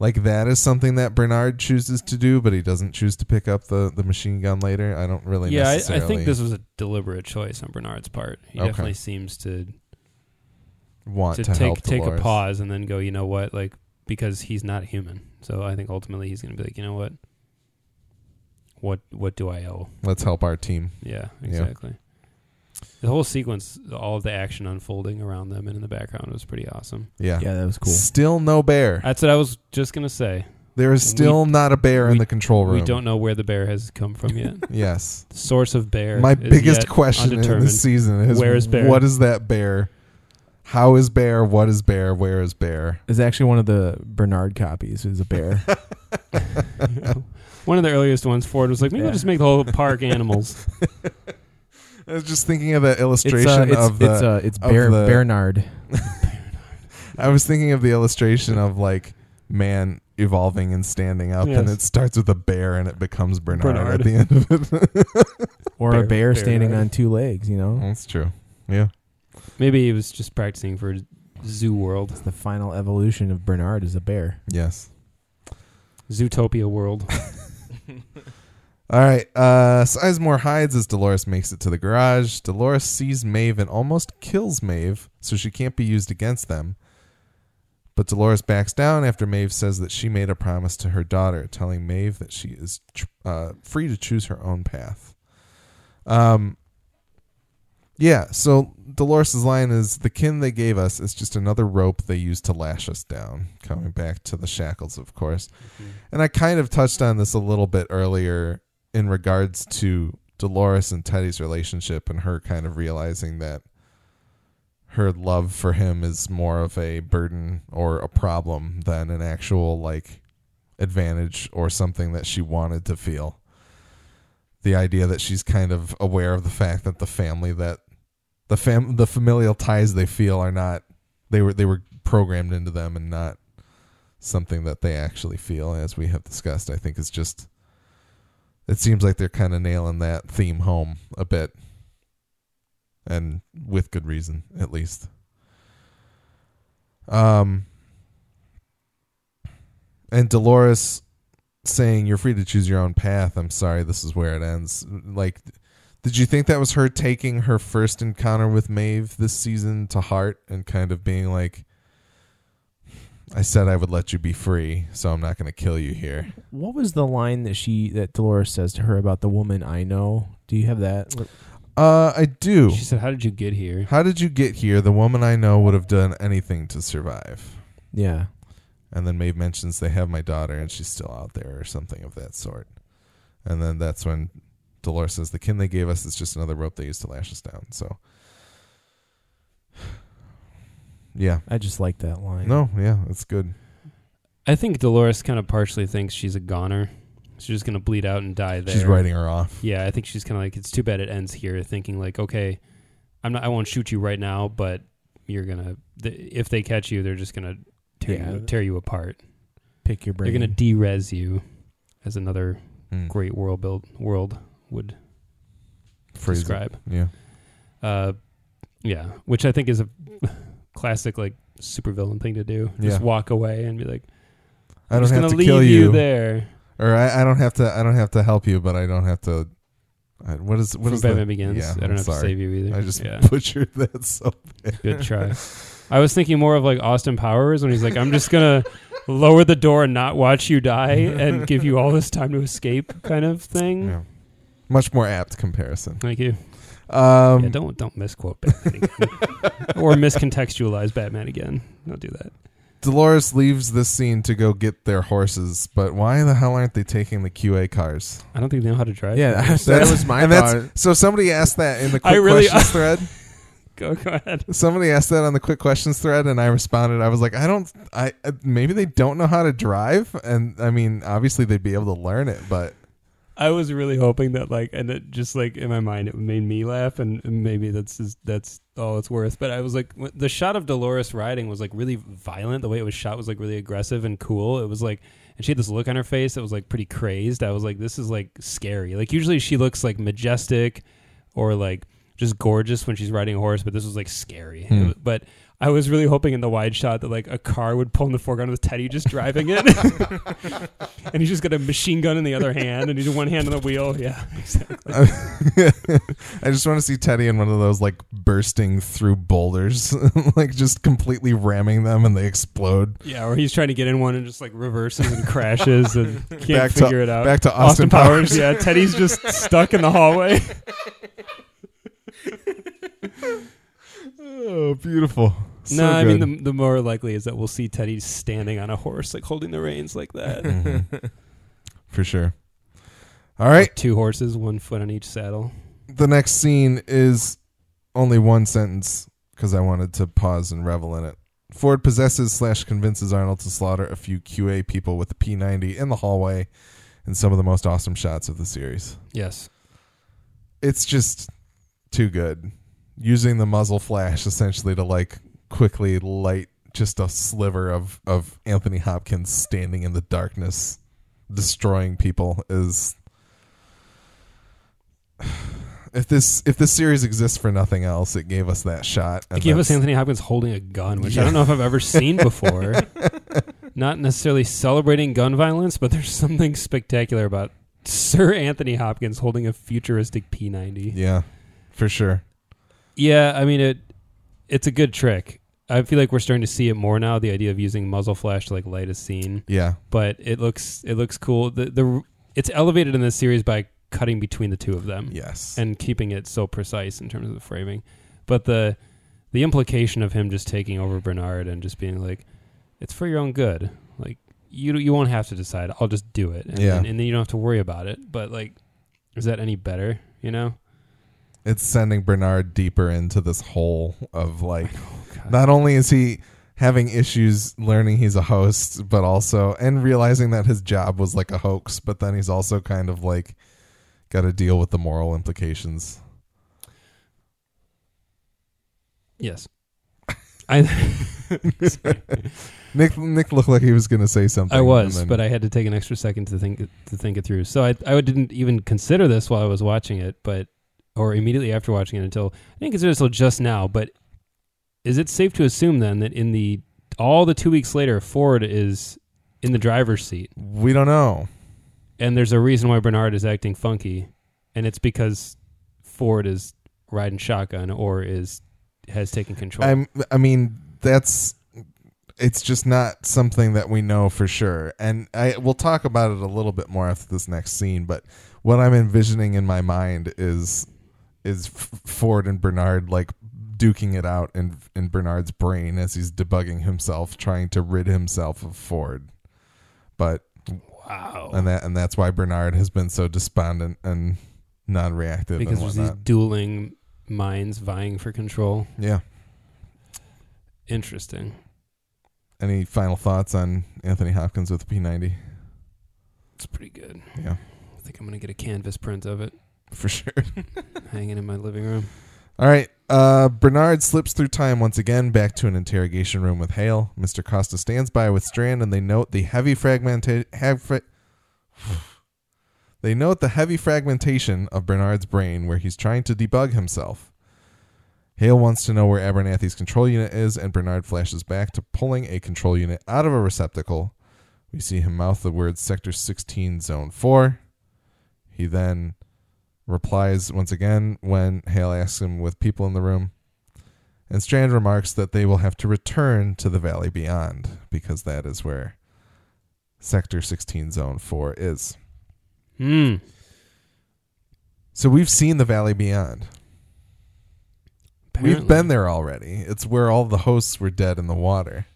Like that is something that Bernard chooses to do, but he doesn't choose to pick up the, the machine gun later. I don't really. yeah, I, I think this was a deliberate choice on Bernard's part. He Okay. definitely seems to want to, to, take take a pause and then go, you know what, like because he's not human. So I think ultimately he's going to be like, you know what, what what do I owe? Let's help our team. Yeah, Yeah. exactly. The whole sequence, all of the action unfolding around them and in the background was pretty awesome. Yeah. Yeah, that was cool. Still no bear. That's what I was just gonna say. There is still not a bear in the control room. We don't know where the bear has come from yet. Yes. the source of bear. My is biggest yet question in undetermined. this season is Where is bear? What is that bear? How is bear? What is bear? Where is bear? It's actually one of the Bernard copies. Is a bear. One of the earliest ones, Ford was like, maybe Yeah. we'll just make the whole park animals. I was just thinking of the it's illustration uh, it's of the. it's uh, it's of Bear the- Bernard. I was thinking of the illustration of like man evolving and standing up, and Yes. it starts with a bear and it becomes Bernard, Bernard. at the end of it. Or Bear- a bear standing Bernard. on two legs. You know, That's true. Yeah. Maybe he was just practicing for Zoo World, it's the final evolution of Bernard as a bear. Yes. Zootopia World. All right. Uh, Sizemore hides as Dolores makes it to the garage. Dolores sees Maeve and almost kills Maeve, so she can't be used against them. But Dolores backs down after Maeve says that she made a promise to her daughter, telling Maeve that she is tr- uh, free to choose her own path. Um, yeah. So Dolores's line is the kin they gave us is just another rope they use to lash us down. Coming back to the shackles, of course. Mm-hmm. And I kind of touched on this a little bit earlier in regards to Dolores and Teddy's relationship and her kind of realizing that her love for him is more of a burden or a problem than an actual like advantage or something that she wanted to feel. The idea that she's kind of aware of the fact that the family that the fam the familial ties they feel are not they were they were programmed into them and not something that they actually feel as we have discussed. I think is just it seems like they're kind of nailing that theme home a bit. And with good reason at least. Um and Dolores saying you're free to choose your own path. I'm sorry this is where it ends. Like did you think that was her taking her first encounter with Maeve this season to heart and kind of being like I said I would let you be free, so I'm not going to kill you here. What was the line that she that Dolores says to her about the woman I know? Do you have that? Uh, I do. She said, "How did you get here?" How did you get here? The woman I know would have done anything to survive. Yeah. And then Maeve mentions they have my daughter and she's still out there or something of that sort. And then that's when Dolores says the kin they gave us is just another rope they used to lash us down. So Yeah. I just like that line. No, yeah, it's good. I think Dolores kind of partially thinks she's a goner. She's just gonna bleed out and die there. She's writing her off. Yeah, I think she's kind of like it's too bad it ends here. Thinking like, okay, I'm not. I won't shoot you right now, but you're gonna. th if they catch you, they're just gonna tear Yeah. you tear you apart. Pick your brain. They're gonna de-res you, as another Mm. great world build world would Phrase it. describe. Yeah. Uh, yeah, which I think is a classic like supervillain thing to do. Just Yeah. walk away and be like, I I'm don't just have leave kill you you, there. or I, I don't have to. I don't have to help you, but I don't have to. I, what is what From is Batman that? Begins. Yeah, I don't I'm have sorry. to save you either. I just yeah. butchered that so bad. Good try. I was thinking more of like Austin Powers when he's like, I'm just gonna lower the door and not watch you die and give you all this time to escape, kind of thing. Yeah. Much more apt comparison. Thank you. Um, yeah, don't don't misquote Batman again. or miscontextualize Batman again. Don't do that. Dolores leaves this scene to go get their horses, but why the hell aren't they taking the QA cars? I don't think they know how to drive. Yeah, that was my and that's so. Somebody asked that in the quick really- questions thread. go go ahead. Somebody asked that on the quick questions thread, and I responded. I was like, I don't. I uh, maybe they don't know how to drive, and I mean, obviously they'd be able to learn it, but I was really hoping that like, and it just like in my mind, it made me laugh, and maybe that's just, that's all it's worth. But I was like, the shot of Dolores riding was like really violent. The way it was shot was like really aggressive and cool. It was like, and she had this look on her face that was like pretty crazed. I was like, this is like scary. Like usually she looks like majestic or like just gorgeous when she's riding a horse, but this was like scary. It but I was really hoping in the wide shot that like a car would pull in the foreground with Teddy just driving it, and he's just got a machine gun in the other hand, and he's one hand on the wheel. Yeah, exactly. I just want to see Teddy in one of those like bursting through boulders, like just completely ramming them, and they explode. Yeah, or he's trying to get in one and just like reverses and crashes and can't Back to- figure it out. back to Austin Powers. Yeah, Teddy's just stuck in the hallway. Oh, beautiful! So no, I mean the the more likely is that we'll see Teddy standing on a horse, like holding the reins like that. Mhm. for sure. All right, Two horses, one foot on each saddle. the next scene is only one sentence because I wanted to pause and revel in it. Ford possesses slash convinces Arnold to slaughter a few QA people with the P90 in the hallway in some of the most awesome shots of the series. Yes. It's just too good. Using the muzzle flash essentially to like quickly light just a sliver of, of Anthony Hopkins standing in the darkness, destroying people is if this if this series exists for nothing else, it gave us that shot. It gave us Anthony Hopkins holding a gun, which I don't know if I've ever seen before. Not necessarily celebrating gun violence, but there's something spectacular about Sir Anthony Hopkins holding a futuristic P90. Yeah, for sure. Yeah, I mean it. It's a good trick. I feel like we're starting to see it more now. The idea of using muzzle flash to like light a scene, Yeah, but it looks it looks cool. The the it's elevated in this series by cutting between the two of them yes. and keeping it so precise in terms of the framing. But the the implication of him just taking over Bernard and just being like, "It's for your own good." Like you you won't have to decide. I'll just do it, and, Yeah. and, and then you don't have to worry about it. But like, is that any better? You know? It's sending Bernard deeper into this hole of like not only is he having issues learning he's a host, but also and realizing that his job was like a hoax, but then he's also kind of like got to deal with the moral implications. Yes. I Nick Nick looked like he was going to say something. I was, then- but I had to take an extra second to think to think it through. So I I didn't even consider this while I was watching it, but or immediately after watching it until I didn't consider this until just now. But is it safe to assume then that in the all the two weeks later, Ford is in the driver's seat, we don't know. and there's a reason why Bernard is acting funky, and it's because Ford is riding shotgun or is has taken control. I'm, I mean, that's it's just not something that we know for sure. And I we'll talk about it a little bit more after this next scene. But what I'm envisioning in my mind is is Ford and Bernard like duking it out in in Bernard's brain as he's debugging himself, trying to rid himself of Ford. But wow. and that and that's why Bernard has been so despondent and non-reactive because there's these dueling minds vying for control. Yeah. Interesting. Any final thoughts on Anthony Hopkins with P90? It's pretty good. Yeah, I think I'm gonna get a canvas print of it for sure. hanging in my living room. All right. Uh, Bernard slips through time once again back to an interrogation room with Hale. Mr. Costa stands by with Strand, and they note the heavy fragmentation. Fra- they note the heavy fragmentation of Bernard's brain, where he's trying to debug himself. Hale wants to know where Abernathy's control unit is, and Bernard flashes back to pulling a control unit out of a receptacle. We see him mouth the words Sector 16, Zone 4. He then replies once again when Hale asks him with people in the room. And Strand remarks that they will have to return to the valley beyond because that is where Sector 16 Zone 4 is. Hmm. So we've seen the valley beyond. We've been there already. It's where all the hosts were dead in the water.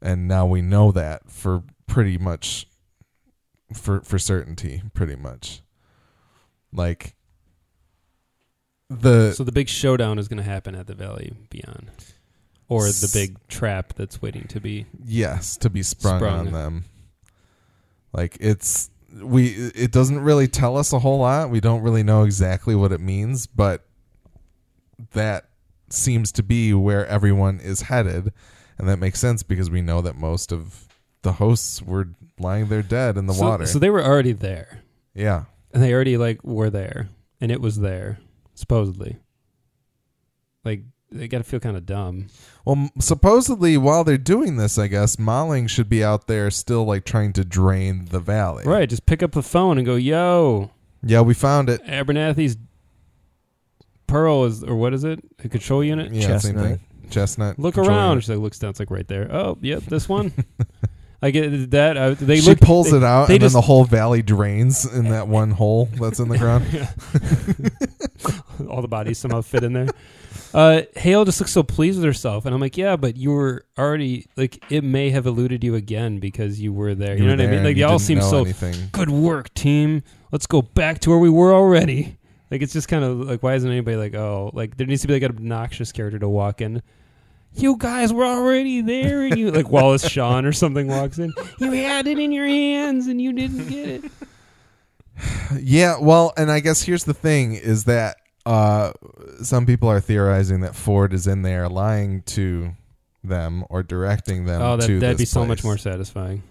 And now we know that for pretty much for for certainty, pretty much. Like the So the big showdown is gonna happen at the Valley Beyond, or the big trap that's waiting to be. yes to be sprung, Sprung. on them. Like it's we it doesn't really tell us a whole lot. We don't really know exactly what it means but that seems to be where everyone is headed. And that makes sense because we know that most of the hosts were lying there dead in the so, water. So they were already there, yeah and they already like were there, and it was there supposedly. Like they got to feel kind of dumb. well m- supposedly while they're doing this i guess Molling should be out there still like trying to drain the valley Right? Just pick up the phone and go, "Yo, yeah we found it Abernathy's Pearl is, or what is it? A control unit? yeah same Chestnut. thing chestnut Look around. unit. She like looks down. It's like right there. Oh, yep, this one. I get that. Uh, they she look. pulls they- it out, and just- then the whole valley drains in that one hole that's in the ground. All the bodies somehow fit in there. Uh, Hale just looks so pleased with herself, and I'm like, yeah, but you were already like it may have eluded you again because you were there. You, were know what I mean? Like you they all seem so anything. good work, team. Let's go back to where we were already. Like it's just kind of like why isn't anybody like oh like there needs to be like an obnoxious character to walk in. You guys were already there, and you like Wallace Shawn or something walks in. You had it in your hands, and you didn't get it. Yeah, well, and I guess here's the thing: is that uh, some people are theorizing that Ford is in there lying to them or directing them. oh, to that that'd be this so much more satisfying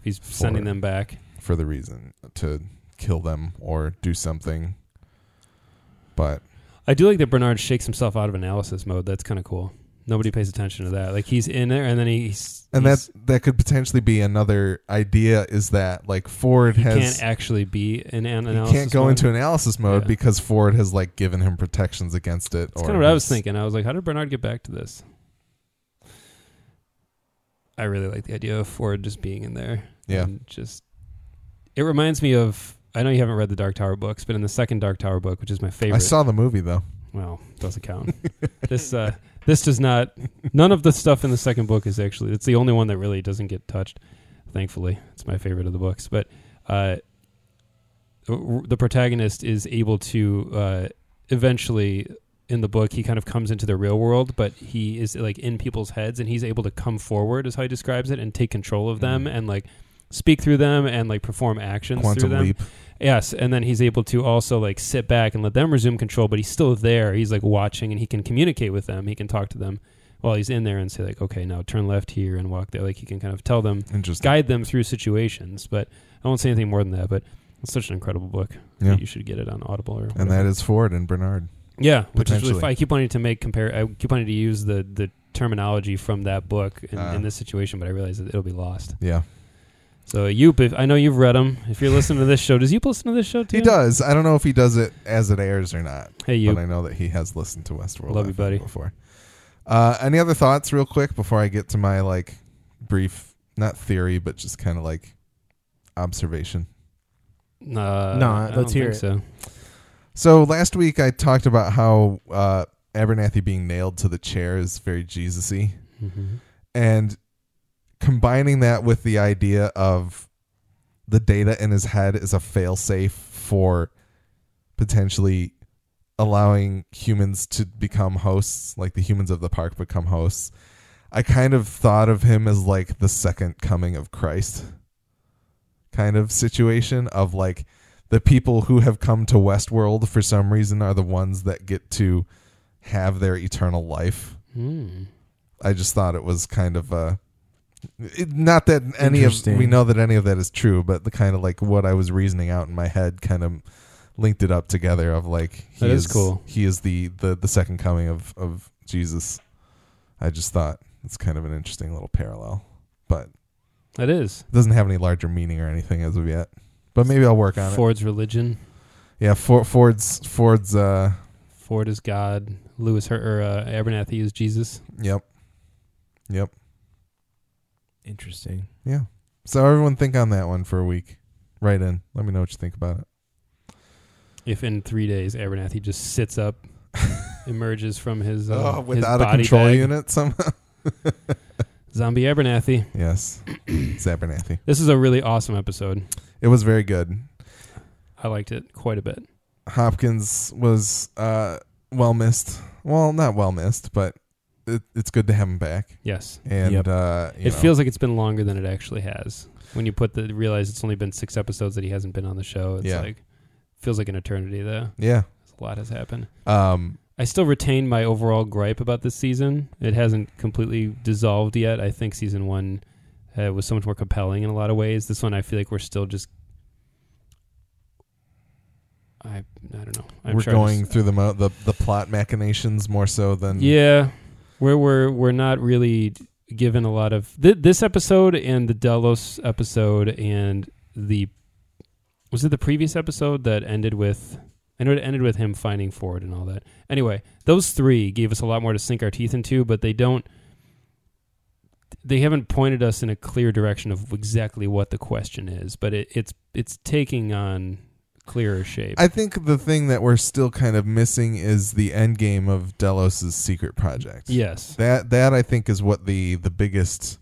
if he's sending them back. for the reason to kill them or do something. But I do like that Bernard shakes himself out of analysis mode. That's kind of cool. Nobody pays attention to that. Like he's in there, and then he's and he's, that that could potentially be another idea: is that like Ford he has can't actually be in an he can't go mode. into analysis mode Yeah. because Ford has like given him protections against it. That's kind of what I was thinking. I was like, how did Bernard get back to this? I really like the idea of Ford just being in there. Yeah. And just it reminds me of I know you haven't read the Dark Tower books, but in the second Dark Tower book, which is my favorite. I saw the movie though. Well, doesn't count. this uh, this does not. None of the stuff in the second book is actually. It's the only one that really doesn't get touched. Thankfully, it's my favorite of the books. But uh, the protagonist is able to uh, eventually in the book he kind of comes into the real world but he is like in people's heads and he's able to come forward is how he describes it and take control of them Mm. and like speak through them and like perform actions through them leap. Yes, and then he's able to also like sit back and let them resume control, but he's still there. He's like watching and he can communicate with them. He can talk to them while he's in there and say like, "Okay, now turn left here and walk there." Like he can kind of tell them, guide them through situations. But I won't say anything more than that. But it's such an incredible book. Yeah. You should get it on Audible or And that is Ford and Bernard. yeah, which is really potentially. fun. I keep wanting to make compare. I keep wanting to use the the terminology from that book in, Ah. in this situation, but I realize that it'll be lost. Yeah. So Yoop, if I know you've read them, if you're listening to this show, does Yoop listen to this show too? He does. I don't know if he does it as it airs or not, Hey but Yoop, I know that he has listened to Westworld. Love you, buddy. Before. Uh, any other thoughts, real quick, before I get to my like brief, not theory, but just kind of like observation. Uh, Nah, I let's don't hear think it. So. So last week I talked about how uh, Abernathy being nailed to the chair is very Jesus-y. Mm-hmm. and combining that with the idea of the data in his head is a failsafe for potentially allowing humans to become hosts, like the humans of the park become hosts. I kind of thought of him as like the second coming of Christ kind of situation of like the people who have come to Westworld for some reason are the ones that get to have their eternal life. Mm. I just thought it was kind of uh it, not that any of we know that any of that is true, but the kind of like what I was reasoning out in my head kind of linked it up together of like he That is cool. He is the the the second coming of of Jesus. I just thought it's kind of an interesting little parallel, but That is it doesn't have any larger meaning or anything as of yet. But maybe I'll work on it. Ford's religion. Yeah, For, Ford's Ford's uh Ford is God. Louis Her- or uh, Abernathy is Jesus. yep. Yep. Interesting. Yeah. So everyone think on that one for a week. Write in. Let me know what you think about it. If in three days Abernathy just sits up, emerges from his, uh, oh, his without a control bag. unit somehow. Zombie Abernathy. yes. Zabernathy. This is a really awesome episode. It was very good. I liked it quite a bit. Hopkins was uh well missed. Well, not well missed, but it, it's good to have him back. Yes, And Yep. uh it know, feels like it's been longer than it actually has. When you put the realize it's only been six episodes that he hasn't been on the show, it's Yeah. like feels like an eternity. Though Yeah. a lot has happened. Um I still retain my overall gripe about this season. It hasn't completely dissolved yet. I think season one uh, was so much more compelling in a lot of ways. This one, I feel like we're still just. I I don't know. I'm we're trying to going s- through the mo- the the plot machinations more so than Yeah, we're we're we're not really given a lot of th- this episode and the Delos episode and the was it the previous episode that ended with I know it ended with him finding Ford and all that. Anyway, those three gave us a lot more to sink our teeth into, but they don't. They haven't pointed us in a clear direction of exactly what the question is, but it, it's it's taking on clearer shape. I think the thing that we're still kind of missing is the end game of Delos's secret project. yes, That that I think is what the the biggest.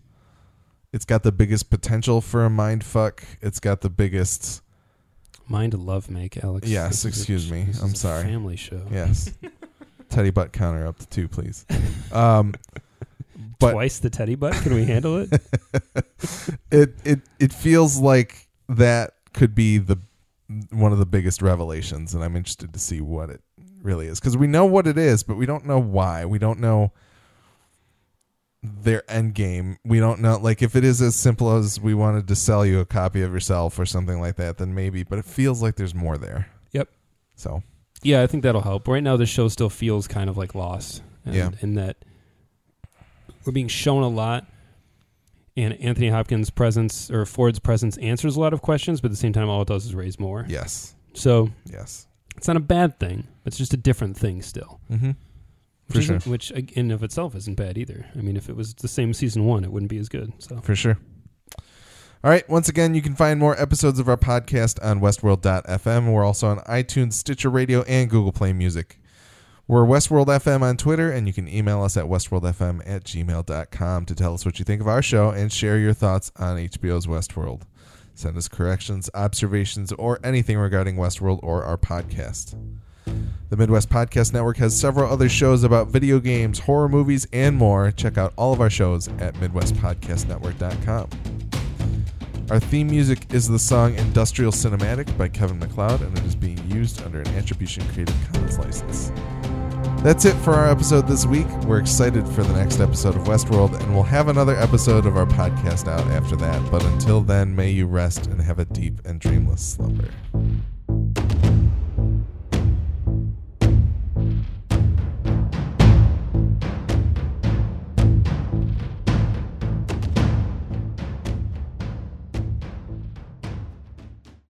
It's got the biggest potential for a mind fuck. It's got the biggest. mind love make Alex. Yes, This is a- excuse me. I'm sorry. Family show. Yes, teddy butt counter up to two, please. Um, but Twice the teddy butt. Can we handle it? it it it feels like that could be the one of the biggest revelations, and I'm interested to see what it really is because we know what it is, but we don't know why. We don't know their end game. We don't know like if it is as simple as we wanted to sell you a copy of yourself or something like that, then maybe. But it feels like there's more there. Yep. So yeah, I think that'll help. Right now, the show still feels kind of like lost. And, Yeah. In that we're being shown a lot, and Anthony Hopkins' presence or Ford's presence answers a lot of questions, but at the same time, all it does is raise more. yes, So yes, it's not a bad thing. It's just a different thing still. mm-hmm. Which, For sure. which in of itself isn't bad either. I mean, if it was the same season one, it wouldn't be as good. So for sure. All right. Once again, you can find more episodes of our podcast on Westworld.fm. We're also on iTunes, Stitcher Radio, and Google Play Music. We're Westworld FM on Twitter, and you can email us at westworldfm at gmail.com to tell us what you think of our show and share your thoughts on HBO's Westworld. Send us corrections, observations, or anything regarding Westworld or our podcast. The Midwest Podcast Network has several other shows about video games, horror movies, and more. Check out all of our shows at MidwestPodcastNetwork.com. Our theme music is the song Industrial Cinematic by Kevin MacLeod, and it is being used under an Attribution Creative Commons license. That's it for our episode this week. We're excited for the next episode of Westworld, and we'll have another episode of our podcast out after that. But until then, may you rest and have a deep and dreamless slumber.